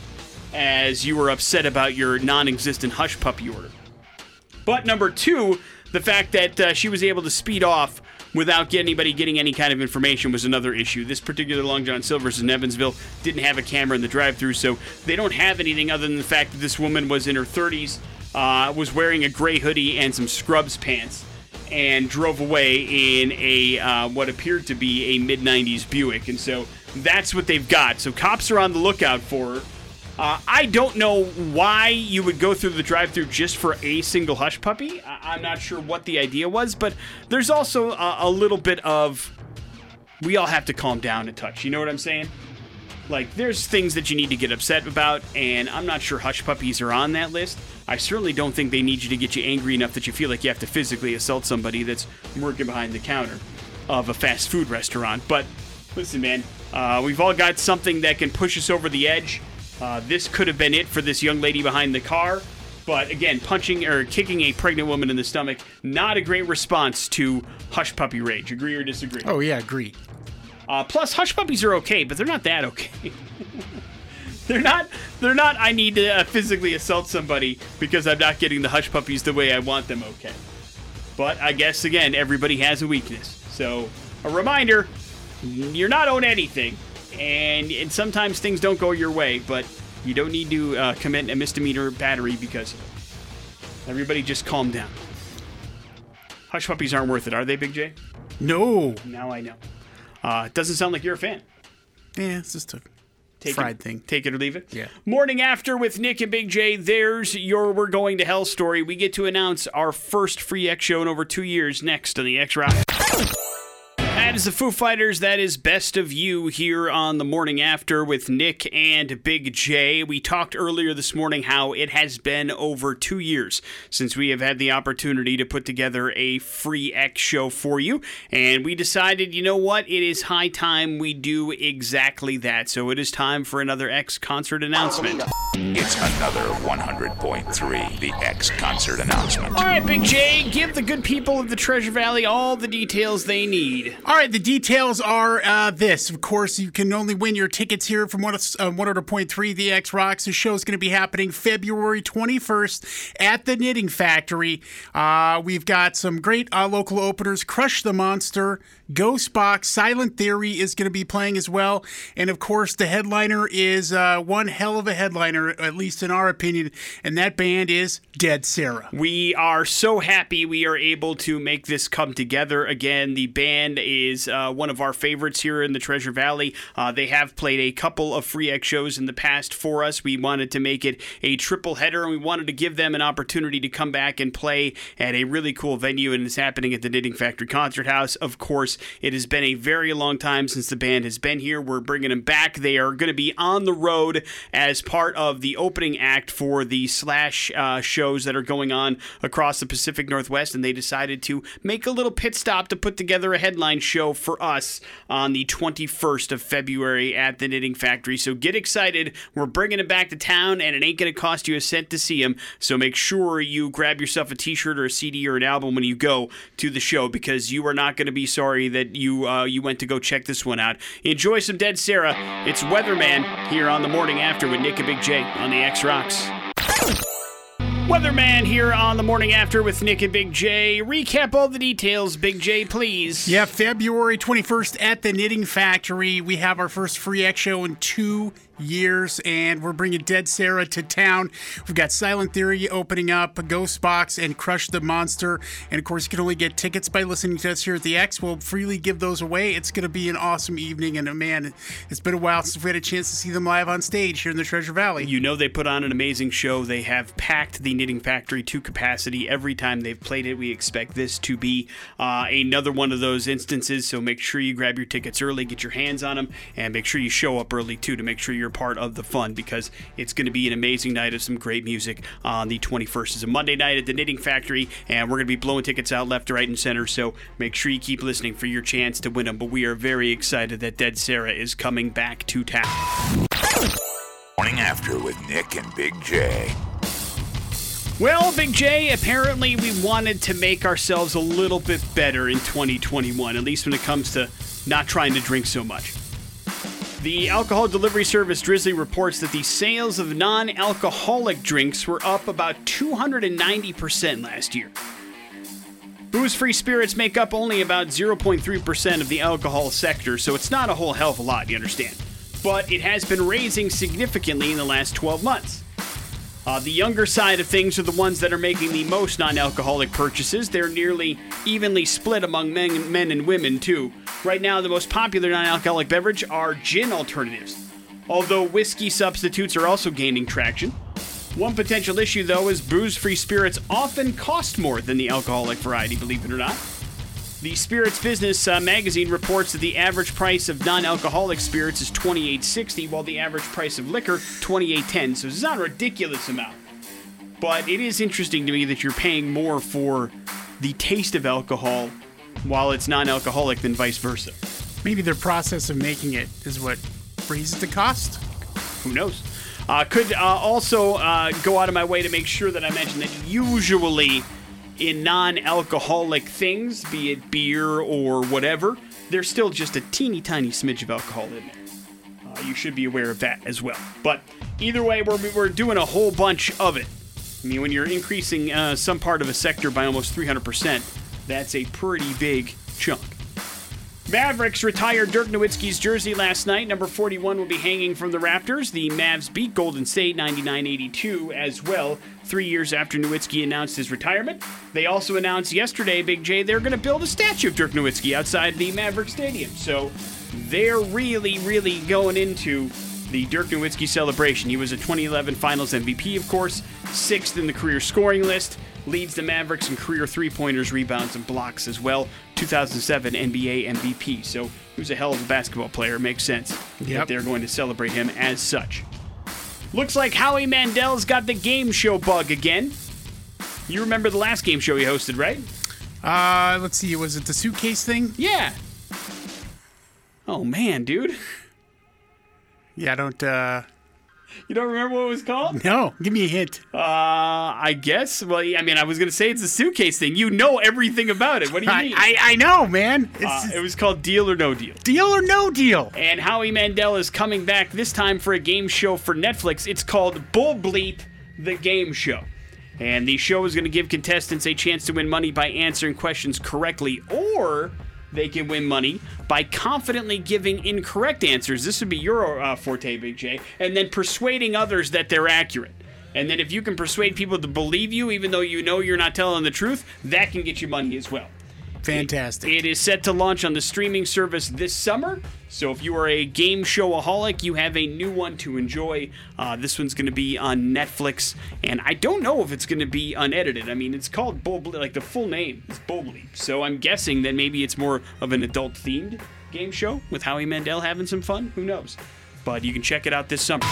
as you were upset about your non existent hush puppy order. But number two, the fact that uh, she was able to speed off without get anybody getting any kind of information was another issue. This particular Long John Silver's in Evansville didn't have a camera in the drive-through, so they don't have anything other than the fact that this woman was in her 30s, uh, was wearing a gray hoodie and some scrubs pants, and drove away in a uh, what appeared to be a mid 90s Buick. And so that's what they've got. So cops are on the lookout for her. Uh, I don't know why you would go through the drive-through just for a single hush puppy. I- I'm not sure what the idea was, but there's also a, a little bit of we all have to calm down a touch. You know what I'm saying? Like, there's things that you need to get upset about, and I'm not sure hush puppies are on that list. I certainly don't think they need you to get you angry enough that you feel like you have to physically assault somebody that's working behind the counter of a fast food restaurant. But listen, man, uh, we've all got something that can push us over the edge, Uh, this could have been it for this young lady behind the car. But again, punching or kicking a pregnant woman in the stomach, not a great response to hush puppy rage. Agree or disagree? Oh yeah, agree. Uh, plus, hush puppies are okay, but they're not that okay. [LAUGHS] they're not. They're not. I need to uh, physically assault somebody because I'm not getting the hush puppies the way I want them. Okay. But I guess again, everybody has a weakness. So a reminder: you're not on anything, and and sometimes things don't go your way, but you don't need to uh, commit a misdemeanor battery because. Everybody, just calm down. Hush puppies aren't worth it, are they, Big J? No. Now I know. Uh, it doesn't sound like you're a fan. Yeah, it's just a Take fried it, thing. Take it or leave it. Yeah. Morning after with Nick and Big J. There's your We're Going to Hell story. We get to announce our first free X show in over two years next on the X Rock. That is the Foo Fighters. That is Best of You here on the morning after with Nick and Big J. We talked earlier this morning how it has been over two years since we have had the opportunity to put together a free X show for you. And we decided, you know what? It is high time we do exactly that. So it is time for another X concert announcement. It's another 100.3 The X concert announcement. All right, Big J, give the good people of the Treasure Valley all the details they need. All right, the details are uh, this. Of course, you can only win your tickets here from one, uh, 100.3 The X Rocks. The show is going to be happening February 21st at the Knitting Factory. Uh, we've got some great uh, local openers Crush the Monster, Ghost Box, Silent Theory is going to be playing as well. And of course, the headliner is uh, one hell of a headliner, at least in our opinion, and that band is Dead Sara. We are so happy we are able to make this come together again. The band is uh, one of our favorites here in the Treasure Valley. Uh, they have played a couple of free X shows in the past for us. We wanted to make it a triple header, and we wanted to give them an opportunity to come back and play at a really cool venue, and it's happening at the Knitting Factory Concert House. Of course, it has been a very long time since the band has been here. We're bringing them back. They are going to be on the road as part of the opening act for the Slash uh, shows that are going on across the Pacific Northwest, and they decided to make a little pit stop to put together a headline show for us on the 21st of February at the Knitting Factory. So get excited. We're bringing it back to town, and it ain't going to cost you a cent to see them. So make sure you grab yourself a t shirt or a CD or an album when you go to the show because you are not going to be sorry that you, uh, you went to go check this one out. Enjoy some Dead Sara. It's Weatherman here on the morning after with Nick and Big J on the X Rocks. Weatherman here on the morning after with Nick and Big J. Recap all the details, Big J, please. Yeah, February 21st at the Knitting Factory. We have our first free X show in two years, and we're bringing Dead Sara to town. We've got Silent Theory opening up, Ghost Box, and Crush the Monster. And of course, you can only get tickets by listening to us here at the X. We'll freely give those away. It's going to be an awesome evening, and man, it's been a while since we had a chance to see them live on stage here in the Treasure Valley. You know they put on an amazing show. They have packed the Knitting Factory to capacity every time they've played it. We expect this to be uh, another one of those instances. So make sure you grab your tickets early, get your hands on them, and make sure you show up early too to make sure you're part of the fun because it's going to be an amazing night of some great music on the 21st. It's a Monday night at the Knitting Factory, and we're going to be blowing tickets out left, right, and center. So make sure you keep listening for your chance to win them. But we are very excited that Dead Sara is coming back to town. Morning after with Nick and Big J. Well, Big J, apparently we wanted to make ourselves a little bit better in 2021, at least when it comes to not trying to drink so much. The alcohol delivery service Drizzly reports that the sales of non alcoholic drinks were up about 290% last year. Booze free spirits make up only about 0.3% of the alcohol sector, so it's not a whole hell of a lot, you understand. But it has been raising significantly in the last 12 months. Uh, the younger side of things are the ones that are making the most non alcoholic purchases. They're nearly evenly split among men, men and women, too. Right now, the most popular non alcoholic beverage are gin alternatives, although whiskey substitutes are also gaining traction. One potential issue, though, is booze free spirits often cost more than the alcoholic variety, believe it or not. The Spirits Business uh, magazine reports that the average price of non-alcoholic spirits is 28.60, while the average price of liquor 28.10. So it's not a ridiculous amount. But it is interesting to me that you're paying more for the taste of alcohol while it's non-alcoholic than vice versa. Maybe their process of making it is what raises the cost. Who knows? Uh, could uh, also uh, go out of my way to make sure that I mention that usually in non-alcoholic things, be it beer or whatever, there's still just a teeny tiny smidge of alcohol in there. Uh, you should be aware of that as well. But either way, we're, we're doing a whole bunch of it. I mean, when you're increasing uh, some part of a sector by almost 300%, that's a pretty big chunk. Mavericks retired Dirk Nowitzki's jersey last night. Number 41 will be hanging from the Raptors. The Mavs beat Golden State 99 82 as well, three years after Nowitzki announced his retirement. They also announced yesterday, Big J, they're going to build a statue of Dirk Nowitzki outside the Maverick Stadium. So they're really, really going into the Dirk Nowitzki celebration. He was a 2011 Finals MVP, of course, sixth in the career scoring list leads the Mavericks in career three pointers, rebounds, and blocks as well. 2007 NBA MVP. So he was a hell of a basketball player. Makes sense Yep. that they're going to celebrate him as such. Looks like Howie Mandel's got the game show bug again. You remember the last game show he hosted, right? Uh, let's see. Was it the suitcase thing? Yeah. Oh man, dude. Yeah, I don't. uh You don't remember what it was called? No, give me a hint. Uh, I guess. Well, I mean, I was gonna say it's a suitcase thing. You know everything about it. What do you I, mean? I, I know, man. Uh, it was called Deal or No Deal. deal or no deal. And Howie Mandel is coming back this time for a game show for Netflix. It's called Bull Bleep the Game Show. And the show is going to give contestants a chance to win money by answering questions correctly, or they can win money by confidently giving incorrect answers. This would be your uh, forte, Big J, and then persuading others that they're accurate. And then if you can persuade people to believe you, even though you know you're not telling the truth, that can get you money as well. Fantastic. It is set to launch on the streaming service this summer. So if you are a game showaholic, you have a new one to enjoy. Uh, this one's going to be on Netflix, and I don't know if it's going to be unedited. I mean, it's called Bull like the full name is Bull So I'm guessing that maybe it's more of an adult-themed game show with Howie Mandel having some fun. Who knows? But you can check it out this summer.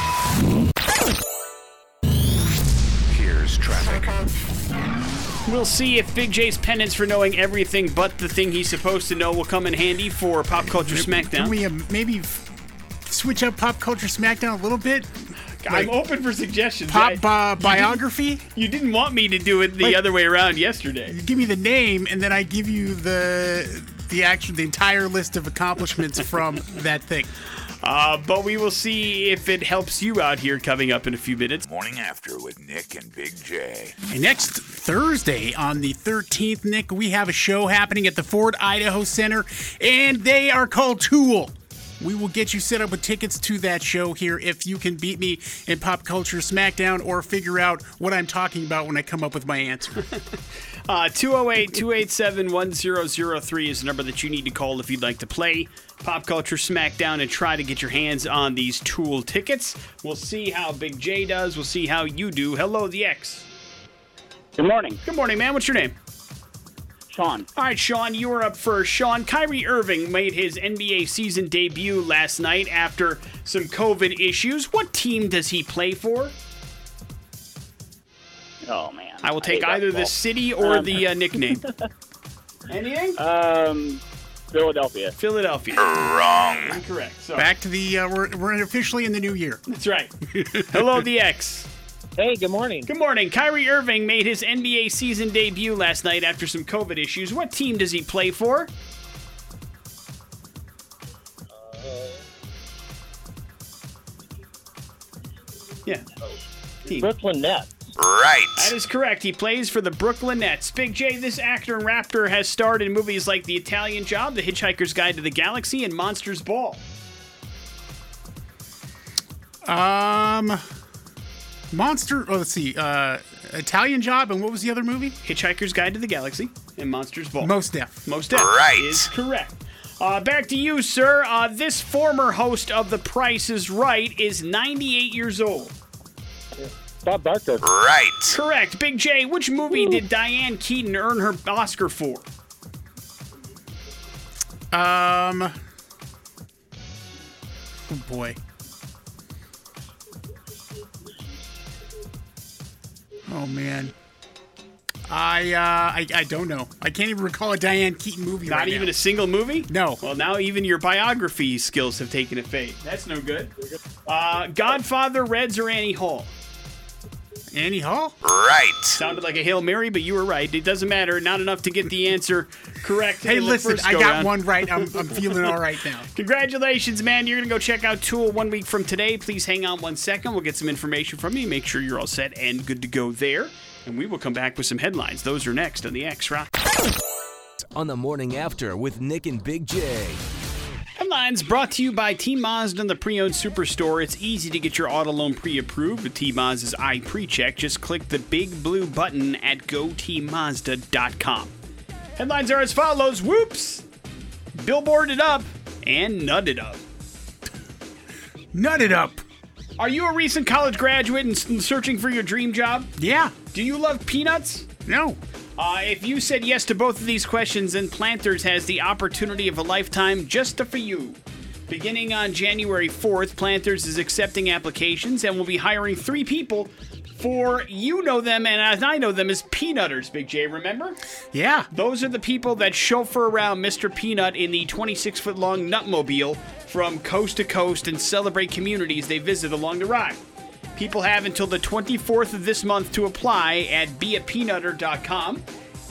We'll see if Big J's penance for knowing everything but the thing he's supposed to know will come in handy for Pop Culture Can Smackdown. we uh, maybe f- switch up pop culture SmackDown a little bit? I'm Like, open for suggestions. pop I- uh, biography. You didn't want me to do it the Like- other way around yesterday. Give me the name, and then I give you the the actual the entire list of accomplishments from that thing. Uh, but we will see if it helps you out here coming up in a few minutes. Morning after with Nick and Big J. And next Thursday on the 13th, Nick, we have a show happening at the Ford Idaho Center, and they are called Tool. We will get you set up with tickets to that show here if you can beat me in Pop Culture Smackdown or figure out what I'm talking about when I come up with my answer. [LAUGHS] Uh, 208 287 1003 is the number that you need to call if you'd like to play Pop Culture Smackdown and try to get your hands on these Tool tickets. We'll see how Big J does. We'll see how you do. Hello, the X. Good morning, Good morning, man. What's your name? Sean. All right, Sean, you are up first. Sean, Kyrie Irving made his NBA season debut last night after some COVID issues. What team does he play for? Oh man, I will take hate either the city or Um, the uh, nickname. [LAUGHS] Anything? Um, Philadelphia. Philadelphia. Wrong. Incorrect. So. Back to the, uh, we're, we're officially in the new year. That's right. Hello, the X. Hey, good morning. Good morning. Kyrie Irving made his NBA season debut last night after some COVID issues. What team does he play for? Yeah. Team. Brooklyn Nets. Right. That is correct. He plays for the Brooklyn Nets. Big J, this actor and rapper has starred in movies like The Italian Job, The Hitchhiker's Guide to the Galaxy, and Monsters Ball. Um, Monster, oh, let's see, uh, Italian Job, and what was the other movie? Hitchhiker's Guide to the Galaxy and Monsters Ball. Mos Def. Mos Def Right. is correct. Uh, back to you, sir. Uh, this former host of The Price is Right is 98 years old. Bob Barker. Right. Correct. Big J, which movie did Diane Keaton earn her Oscar for? Um, oh boy. Oh man. I, uh, I I don't know. I can't even recall a Diane Keaton movie. Not right even now. a single movie? No. Well, now even your biography skills have taken a fade. That's no good. Uh, Godfather, Reds, or Annie Hall? Annie Hall. Right. Sounded like a Hail Mary, but you were right. It doesn't matter. Not enough to get the answer correct. Hey, listen, I got go-round. one right. I'm, I'm feeling all right now. [LAUGHS] Congratulations, man. You're going to go check out Tool one week from today. Please hang on one second. We'll get some information from you. Make sure you're all set and good to go there. And we will come back with some headlines. Those are next on the X Rock. On the morning after with Nick and Big J. Headlines brought to you by T Mazda and the Pre Owned Superstore. It's easy to get your auto loan pre approved with T Mazda's i PreCheck. Just click the big blue button at gotmazda.com. Headlines are as follows Whoops! Billboarded up and nutted up. Nutted up. Are you a recent college graduate and searching for your dream job? Yeah. Do you love peanuts? No. Uh, if you said yes to both of these questions, then Planters has the opportunity of a lifetime just for you. Beginning on January 4th, Planters is accepting applications and will be hiring three people for you know them and as I know them as Peanutters, Big J, remember? Yeah. Those are the people that chauffeur around Mr. Peanut in the 26 foot long Nutmobile from coast to coast and celebrate communities they visit along the ride. People have until the 24th of this month to apply at beapeanutter.com.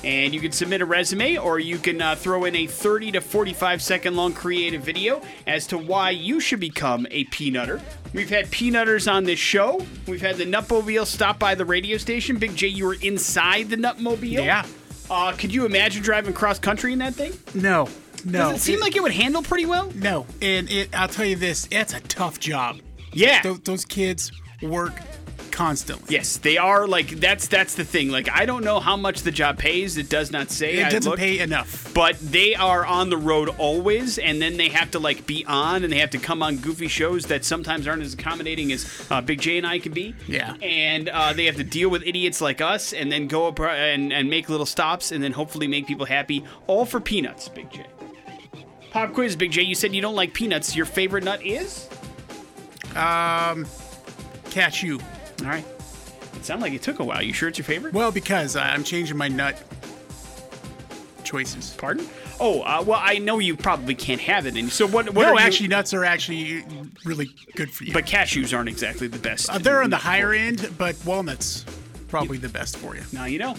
And you can submit a resume or you can uh, throw in a 30 to 45 second long creative video as to why you should become a peanutter. We've had peanutters on this show. We've had the Nutmobile stop by the radio station. Big J, you were inside the Nutmobile. Yeah. Uh, could you imagine driving cross country in that thing? No. No. Does it seem like it would handle pretty well? no. And it. I'll tell you this. It's a tough job. Yeah. Those, those kids work constantly. Yes, they are like that's that's the thing. Like I don't know how much the job pays. It does not say. It I doesn't looked. pay enough. but they are on the road always, and then they have to like be on, and they have to come on goofy shows that sometimes aren't as accommodating as uh, Big J and I can be. Yeah. and uh, they have to deal with idiots like us, and then go up and and make little stops, and then hopefully make people happy, all for peanuts. Big J. Pop quiz, Big J. You said you don't like peanuts. Your favorite nut is? Cashew. All right. It sounded like it took a while. You sure it's your favorite? Well, because uh, I'm changing my nut choices. Pardon? Oh, uh, well, I know you probably can't have it. And so what? what no, are you- actually, nuts are actually really good for you. but cashews aren't exactly the best. Uh, they're on the higher end, but walnuts probably the best for you. Now you know.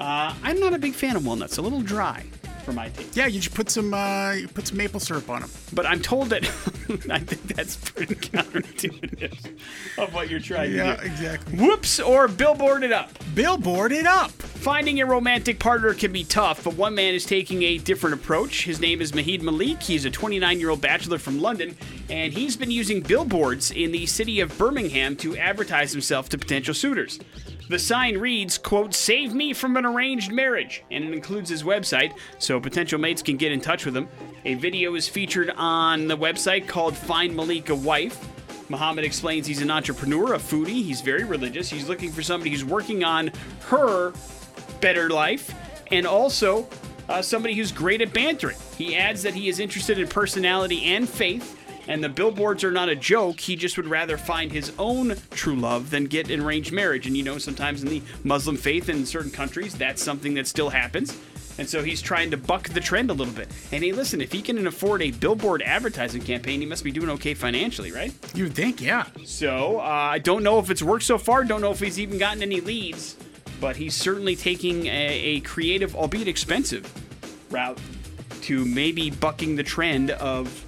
Uh, I'm not a big fan of walnuts. A little dry for my taste. Yeah, you just put some uh, put some maple syrup on them. But I'm told that [LAUGHS] I think that's pretty counterintuitive of what you're trying Yeah, to do. Yeah, exactly. Whoops or billboard it up. Billboard it up. Finding a romantic partner can be tough, but one man is taking a different approach. His name is Mahid Malik. He's a 29 year old bachelor from London, and he's been using billboards in the city of Birmingham to advertise himself to potential suitors. The sign reads, quote, Save me from an arranged marriage, and it includes his website, so potential mates can get in touch with him. A video is featured on the website called Find Malik a Wife. Muhammad explains he's an entrepreneur, a foodie, he's very religious, he's looking for somebody who's working on her better life, and also uh, somebody who's great at bantering. He adds that he is interested in personality and faith, and the billboards are not a joke. He just would rather find his own true love than get an arranged marriage. And you know, sometimes in the Muslim faith in certain countries, that's something that still happens. And so he's trying to buck the trend a little bit. And hey, listen, if he can afford a billboard advertising campaign, he must be doing okay financially, right? You would think, yeah. So uh, I don't know if it's worked so far. Don't know if he's even gotten any leads, but he's certainly taking a, a creative, albeit expensive, route to maybe bucking the trend of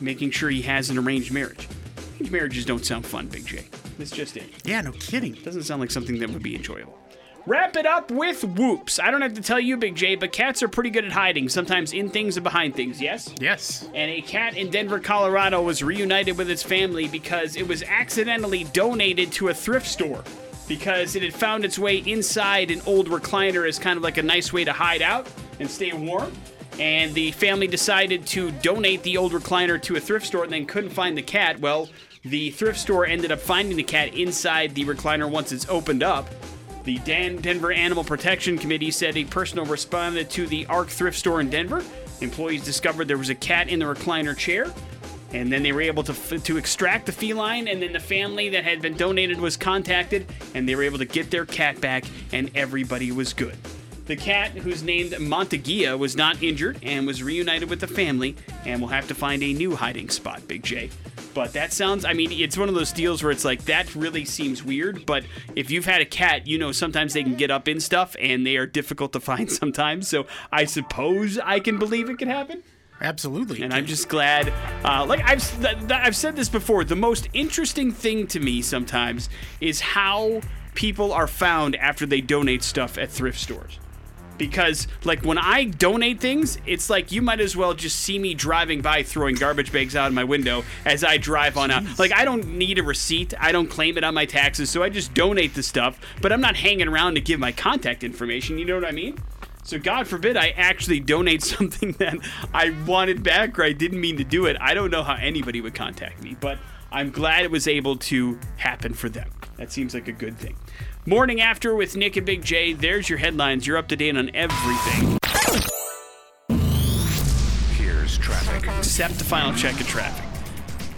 making sure he has an arranged marriage. Arranged marriages don't sound fun, Big J. That's just it. Yeah, no kidding. Doesn't sound like something that would be enjoyable. Wrap it up with whoops. I don't have to tell you, Big J, but cats are pretty good at hiding, sometimes in things and behind things, yes? Yes. and a cat in Denver, Colorado was reunited with its family because it was accidentally donated to a thrift store because it had found its way inside an old recliner as kind of like a nice way to hide out and stay warm. And the family decided to donate the old recliner to a thrift store and then couldn't find the cat. Well, the thrift store ended up finding the cat inside the recliner once it's opened up. The Dan Denver Animal Protection Committee said a personal responded to the ARC thrift store in Denver. Employees discovered there was a cat in the recliner chair. And then they were able to f- to extract the feline, and then the family that had been donated was contacted, and they were able to get their cat back, and everybody was good. The cat, who's named Montagia, was not injured and was reunited with the family, and will have to find a new hiding spot, Big J. But that sounds, I mean, it's one of those deals where it's like, that really seems weird. But if you've had a cat, you know sometimes they can get up in stuff and they are difficult to find [LAUGHS] sometimes. So I suppose I can believe it could happen. Absolutely. And I'm just glad. Uh, like I've th- th- I've said this before. The most interesting thing to me sometimes is how people are found after they donate stuff at thrift stores. Because like when I donate things, it's like you might as well just see me driving by throwing garbage bags out of my window as I drive on out. Like I don't need a receipt. I don't claim it on my taxes, so I just donate the stuff. But I'm not hanging around to give my contact information. You know what I mean? So God forbid I actually donate [LAUGHS] something that I wanted back or I didn't mean to do it. I don't know how anybody would contact me, but I'm glad it was able to happen for them. That seems like a good thing. Morning after with Nick and Big J. There's your headlines. You're up to date on everything Here's traffic. except the final check of traffic.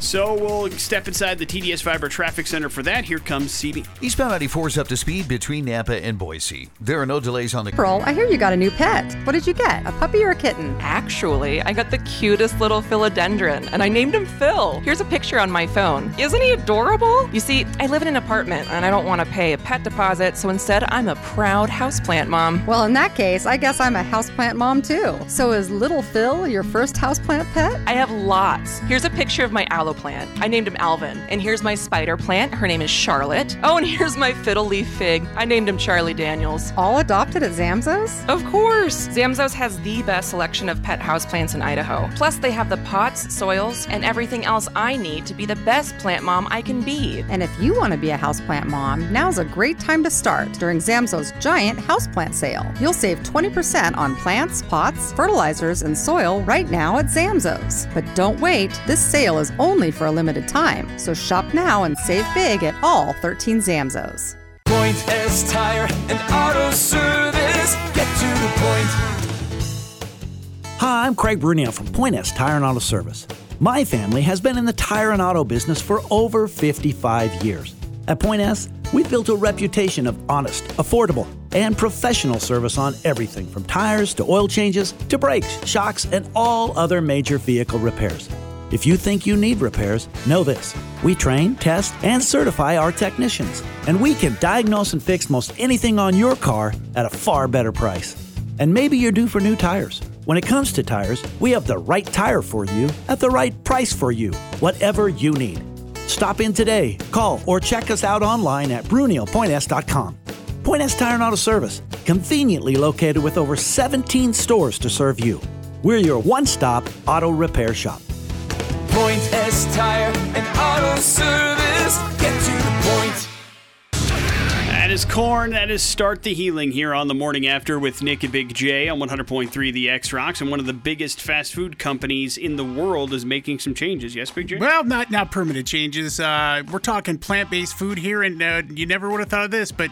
So we'll step inside the TDS Fiber Traffic Center for that. Here comes CB. Eastbound 94 is up to speed between Nampa and Boise. There are no delays on the. April, I hear you got a new pet. What did you get? A puppy or a kitten? Actually, I got the cutest little philodendron, and I named him Phil. Here's a picture on my phone. Isn't he adorable? You see, I live in an apartment, and I don't want to pay a pet deposit, so instead, I'm a proud houseplant mom. Well, in that case, I guess I'm a houseplant mom too. So is little Phil your first houseplant pet? I have lots. Here's a picture of my aloe plant. I named him Alvin. And here's my spider plant. Her name is Charlotte. Oh, and [LAUGHS] here's my fiddle leaf fig. I named him Charlie Daniels. All adopted at Zamzows? Of course! Zamzows has the best selection of pet houseplants in Idaho. Plus, they have the pots, soils, and everything else I need to be the best plant mom I can be. And if you want to be a houseplant mom, now's a great time to start during Zamzows giant houseplant sale. You'll save 20% on plants, pots, fertilizers, and soil right now at Zamzows. But don't wait, this sale is only for a limited time. So shop now and save big at all 13 Zamzows. Point S Tire and Auto Service. Get to the point. Hi, I'm Craig Brunel from Point S Tire and Auto Service. My family has been in the tire and auto business for over 55 years. At Point S, we've built a reputation of honest, affordable, and professional service on everything from tires to oil changes to brakes, shocks, and all other major vehicle repairs. If you think you need repairs, know this. We train, test, and certify our technicians, and we can diagnose and fix most anything on your car at a far better price. And maybe you're due for new tires. When it comes to tires, we have the right tire for you at the right price for you, whatever you need. Stop in today, call, or check us out online at brunelpoints.com. Point S Tire and Auto Service, conveniently located with over 17 stores to serve you. We're your one stop auto repair shop. Point Tire and Auto Service. Get to the point. That is Korn. That is Start the Healing here on the morning after with Nick and Big J on 100.3 The X Rocks. And one of the biggest fast food companies in the world is making some changes. Yes, Big J? Well, not not permanent changes. Uh, we're talking plant-based food here, and uh, you never would have thought of this, but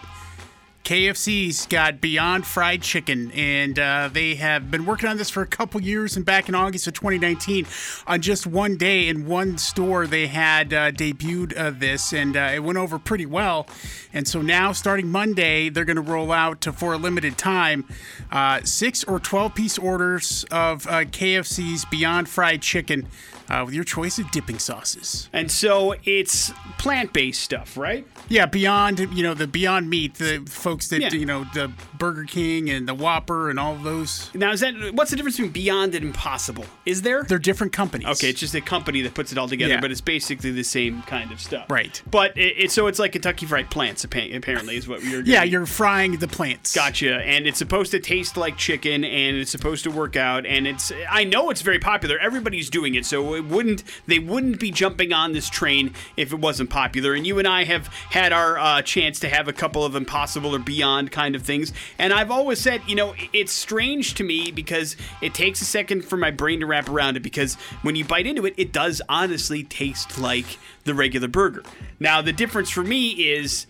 KFC's got Beyond Fried Chicken, and uh, they have been working on this for a couple years. And back in August of 2019, on just one day in one store, they had uh, debuted uh, this, and uh, it went over pretty well. And so now, starting Monday, they're going to roll out to, for a limited time uh, six or 12 piece orders of uh, KFC's Beyond Fried Chicken uh, with your choice of dipping sauces. And so it's plant based stuff, right? Yeah, beyond you know the Beyond Meat, the folks that Yeah. you know the Burger King and the Whopper and all of those. Now, is that what's the difference between Beyond and Impossible? Is there? They're different companies. Okay, it's just a company that puts it all together, Yeah. but it's basically the same kind of stuff. Right. But it, it, so it's like Kentucky Fried Plants, apparently, is what you're [LAUGHS] yeah, you're frying the plants. Gotcha. And it's supposed to taste like chicken and it's supposed to work out and it's I know it's very popular. Everybody's doing it. So it wouldn't they wouldn't be jumping on this train if it wasn't popular. And you and I have had our uh, chance to have a couple of impossible or beyond kind of things. And I've always said, you know, it's strange to me because it takes a second for my brain to wrap around it because when you bite into it, it does honestly taste like the regular burger. Now, the difference for me is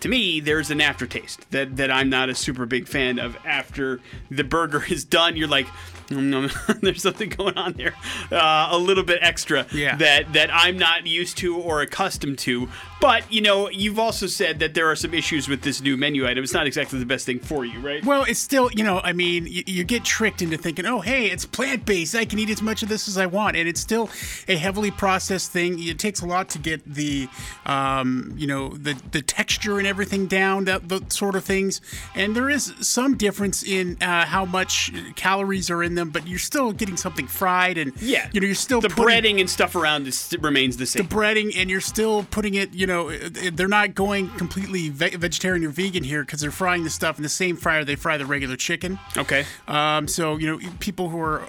to me, there's an aftertaste that, that I'm not a super big fan of. After the burger is done, you're like, [LAUGHS] there's something going on there, uh, a little bit extra Yeah. that that I'm not used to or accustomed to. But you know, you've also said that there are some issues with this new menu item. It's not exactly the best thing for you, right? Well, it's still, you know, I mean, you, you get tricked into thinking, oh, hey, it's plant based. I can eat as much of this as I want. And it's still a heavily processed thing. It takes a lot to get the, um, you know, the, the texture and everything down, that, that sort of things. And there is some difference in uh, how much calories are in them, but you're still getting something fried. And, Yeah, you know, you're still the putting- breading and stuff around this remains the same. the breading and you're still putting it you know they're not going completely ve- vegetarian or vegan here because they're frying the stuff in the same fryer they fry the regular chicken. Okay. Um, so you know people who are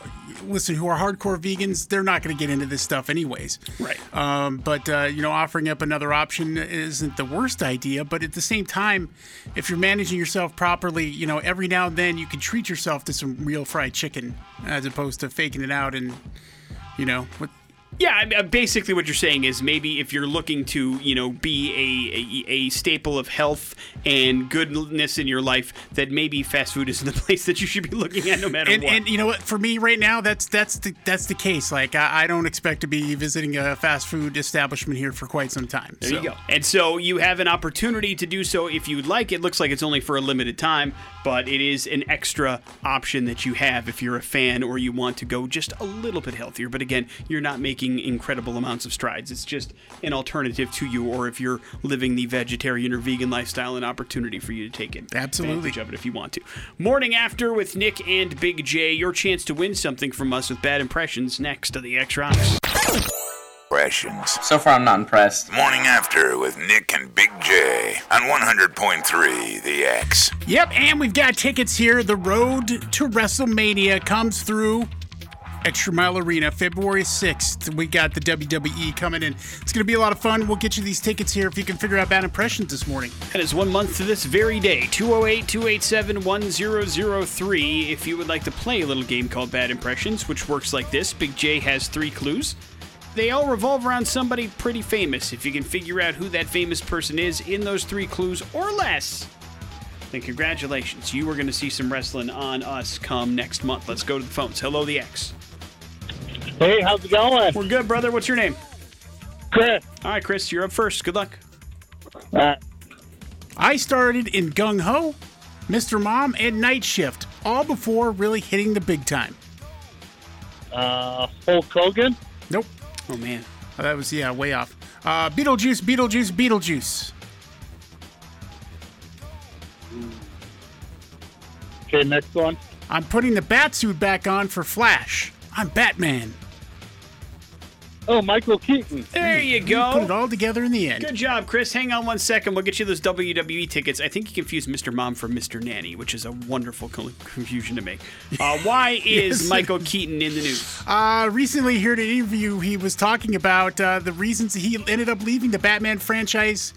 listen who are hardcore vegans they're not going to get into this stuff anyways. Right. Um, but uh, you know offering up another option isn't the worst idea but at the same time if you're managing yourself properly you know every now and then you can treat yourself to some real fried chicken as opposed to faking it out and you know what Yeah, I mean, uh, basically what you're saying is maybe if you're looking to, you know, be a, a, a staple of health and goodness in your life, that maybe fast food [LAUGHS] isn't the place that you should be looking at no matter and, what. and you know what? For me, right now, that's that's the that's the case. Like I, I don't expect to be visiting a fast food establishment here for quite some time. There so. you go. And so you have an opportunity to do so if you'd like. It looks like it's only for a limited time, but it is an extra option that you have if you're a fan or you want to go just a little bit healthier. But again, you're not making incredible amounts of strides. It's just an alternative to you, or if you're living the vegetarian or vegan lifestyle, an opportunity for you to take it. Absolutely. Advantage of it if you want to. Morning after with Nick and Big J. Your chance to win something from us with bad impressions next to the X Rocks. Impressions. So far, I'm not impressed. Morning after with Nick and Big J on 100.3 The X. Yep, and we've got tickets here. The road to WrestleMania comes through Extra Mile Arena, February 6th. We got the WWE coming in. It's going to be a lot of fun. We'll get you these tickets here if you can figure out bad impressions this morning. And it's one month to this very day 208 287 1003. If you would like to play a little game called Bad Impressions, which works like this Big J has three clues. They all revolve around somebody pretty famous. If you can figure out who that famous person is in those three clues or less, then congratulations. You are going to see some wrestling on us come next month. Let's go to the phones. Hello, the X. Hey, how's it going? We're good, brother. What's your name? Chris. All right, Chris, you're up first. Good luck. Uh, I started in Gung Ho, Mr. Mom, and Night Shift, all before really hitting the big time. uh, Hulk Hogan. Nope. Oh, man. Oh, that was, yeah, way off. Uh, Beetlejuice, Beetlejuice, Beetlejuice. Okay, next one. I'm putting the bat suit back on for Flash. I'm Batman. Oh, Michael Keaton. There you We go. Put it all together in the end. Good job, Chris. Hang on one second. We'll get you those WWE tickets. I think you confused Mr. Mom for Mr. Nanny, which is a wonderful co- confusion to make. Uh, [LAUGHS] why is Yes. Michael Keaton in the news? Uh, recently, heard an interview. He was talking about uh, the reasons he ended up leaving the Batman franchise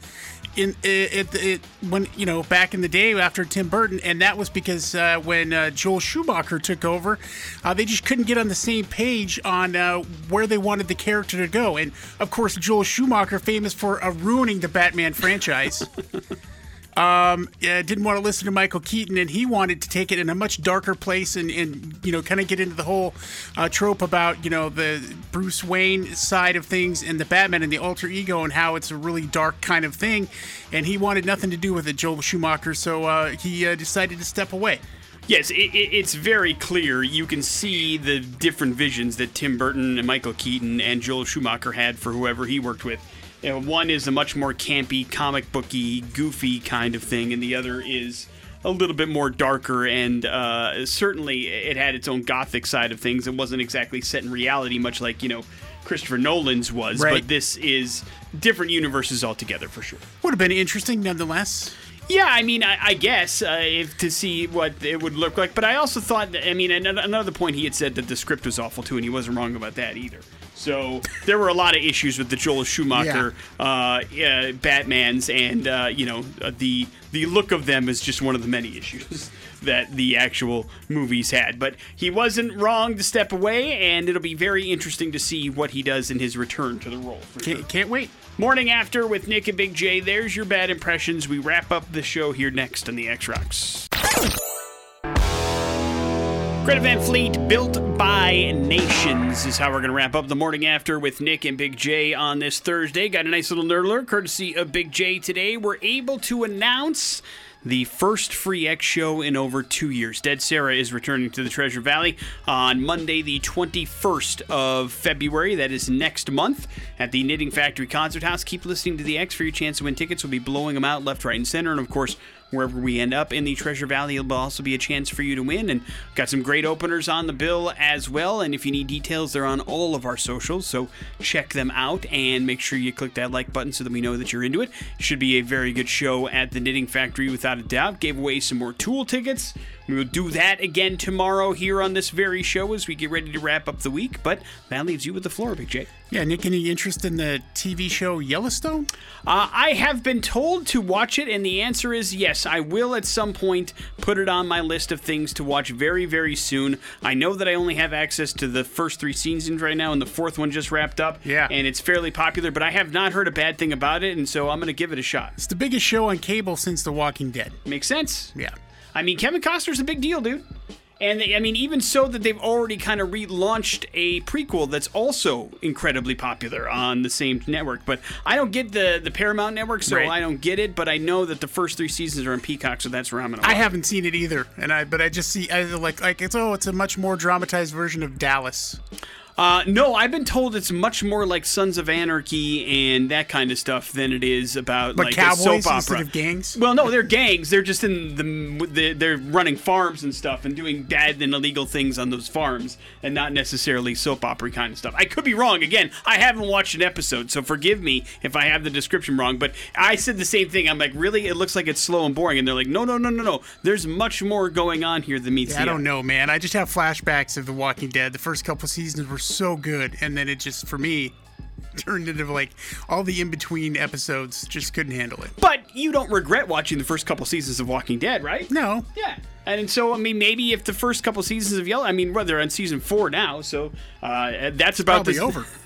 in it, it, when you know back in the day after Tim Burton, and that was because uh, when uh, Joel Schumacher took over, uh, they just couldn't get on the same page on uh, where they wanted the character to go. And of course, Joel Schumacher, famous for uh, ruining the Batman franchise. [LAUGHS] um, yeah, didn't want to listen to Michael Keaton, and he wanted to take it in a much darker place, and, and you know, kind of get into the whole uh, trope about you know the Bruce Wayne side of things and the Batman and the alter ego, and how it's a really dark kind of thing. And he wanted nothing to do with it, Joel Schumacher, so uh, he uh, decided to step away. Yes, it, it, it's very clear. You can see the different visions that Tim Burton and Michael Keaton and Joel Schumacher had for whoever he worked with. You know, one is a much more campy, comic booky, goofy kind of thing, and the other is a little bit more darker and uh, certainly it had its own gothic side of things. It wasn't exactly set in reality, much like you know Christopher Nolan's was, Right. but this is different universes altogether for sure. Would have been interesting, nonetheless. Yeah, I mean, I, I guess uh, if to see what it would look like, but I also thought, that- I mean, another, another point he had said that the script was awful too, and he wasn't wrong about that either. So there were a lot of issues with the Joel Schumacher uh, yeah, Batman's, and uh, you know uh, the the look of them is just one of the many issues [LAUGHS] that the actual movies had. But he wasn't wrong to step away, and it'll be very interesting to see what he does in his return to the role. For. Can't, can't wait. Morning after with Nick and Big J. There's your bad impressions. We wrap up the show here next on the X Rocks. Greta Van Fleet, Built by Nations, is how we're going to wrap up the morning after with Nick and Big J on this Thursday. Got a nice little nerd alert courtesy of Big J today. We're able to announce the first Free X show in over two years. Dead Sara is returning to the Treasure Valley on Monday, the 21st of February. That is next month at the Knitting Factory Concert House. Keep listening to the X for your chance to win tickets. We'll be blowing them out left, right, and center. And of course, wherever we end up in the Treasure Valley, it'll also be a chance for you to win. And got some great openers on the bill as well. And if you need details, they're on all of our socials. So check them out and make sure you click that like button so that we know that you're into it. Should be a very good show at the Knitting Factory without a doubt. Gave away some more tool tickets. We will do that again tomorrow here on this very show as we get ready to wrap up the week. But that leaves you with the floor, Big J. Yeah, Nick, any interest in the TV show Yellowstone? Uh, I have been told to watch it, and the answer is yes. I will at some point put it on my list of things to watch very, very soon. I know that I only have access to the first three seasons right now, and the fourth one just wrapped up. Yeah. And it's fairly popular, but I have not heard a bad thing about it, and so I'm going to give it a shot. It's the biggest show on cable since The Walking Dead. Makes sense. Yeah. I mean, Kevin Costner's a big deal, dude. And they, I mean, even so that they've already kind of relaunched a prequel that's also incredibly popular on the same network. But I don't get the the Paramount network, so Right. I don't get it. But I know that the first three seasons are on Peacock, so that's where I'm gonna. I haven't seen it either, and I but I just see I like like it's oh it's a much more dramatized version of Dallas. Uh, no, I've been told it's much more like Sons of Anarchy and that kind of stuff than it is about But like cowboys a soap opera. instead of gangs? Well, no, they're gangs. They're just in the, the they're running farms and stuff and doing bad and illegal things on those farms, and not necessarily soap opera kind of stuff. I could be wrong. Again, I haven't watched an episode, so forgive me if I have the description wrong. But I said the same thing. I'm like, really? It looks like it's slow and boring, and they're like, no, no, no, no, no. There's much more going on here than meets Yeah, I don't know, man. I just have flashbacks of The Walking Dead. The first couple seasons were so good, and then it just for me turned into like all the in between episodes just couldn't handle it. But you don't regret watching the first couple seasons of Walking Dead, right? No. Yeah. And so, I mean, maybe if the first couple seasons of Yellow, I mean, well, they're on season four now, so uh, that's about Probably this- over. [LAUGHS]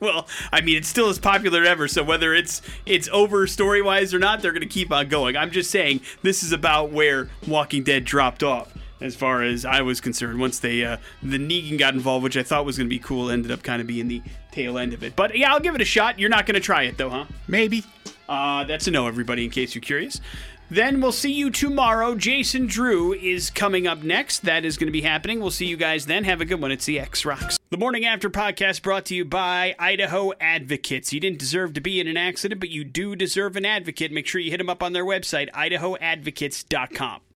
Well, I mean, it's still as popular as ever. So whether it's it's over story wise or not, they're going to keep on going. I'm just saying this is about where Walking Dead dropped off, as far as I was concerned. Once they uh, the Negan got involved, which I thought was going to be cool, ended up kind of being the tail end of it. But yeah, I'll give it a shot. You're not going to try it though, huh? Maybe. Uh, that's a no, everybody, in case you're curious. Then we'll see you tomorrow. Jason Drew is coming up next. That is going to be happening. We'll see you guys then. Have a good one. It's the X Rocks. The Morning After podcast brought to you by Idaho Advocates. You didn't deserve to be in an accident, but you do deserve an advocate. Make sure you hit them up on their website, idahoadvocates.com.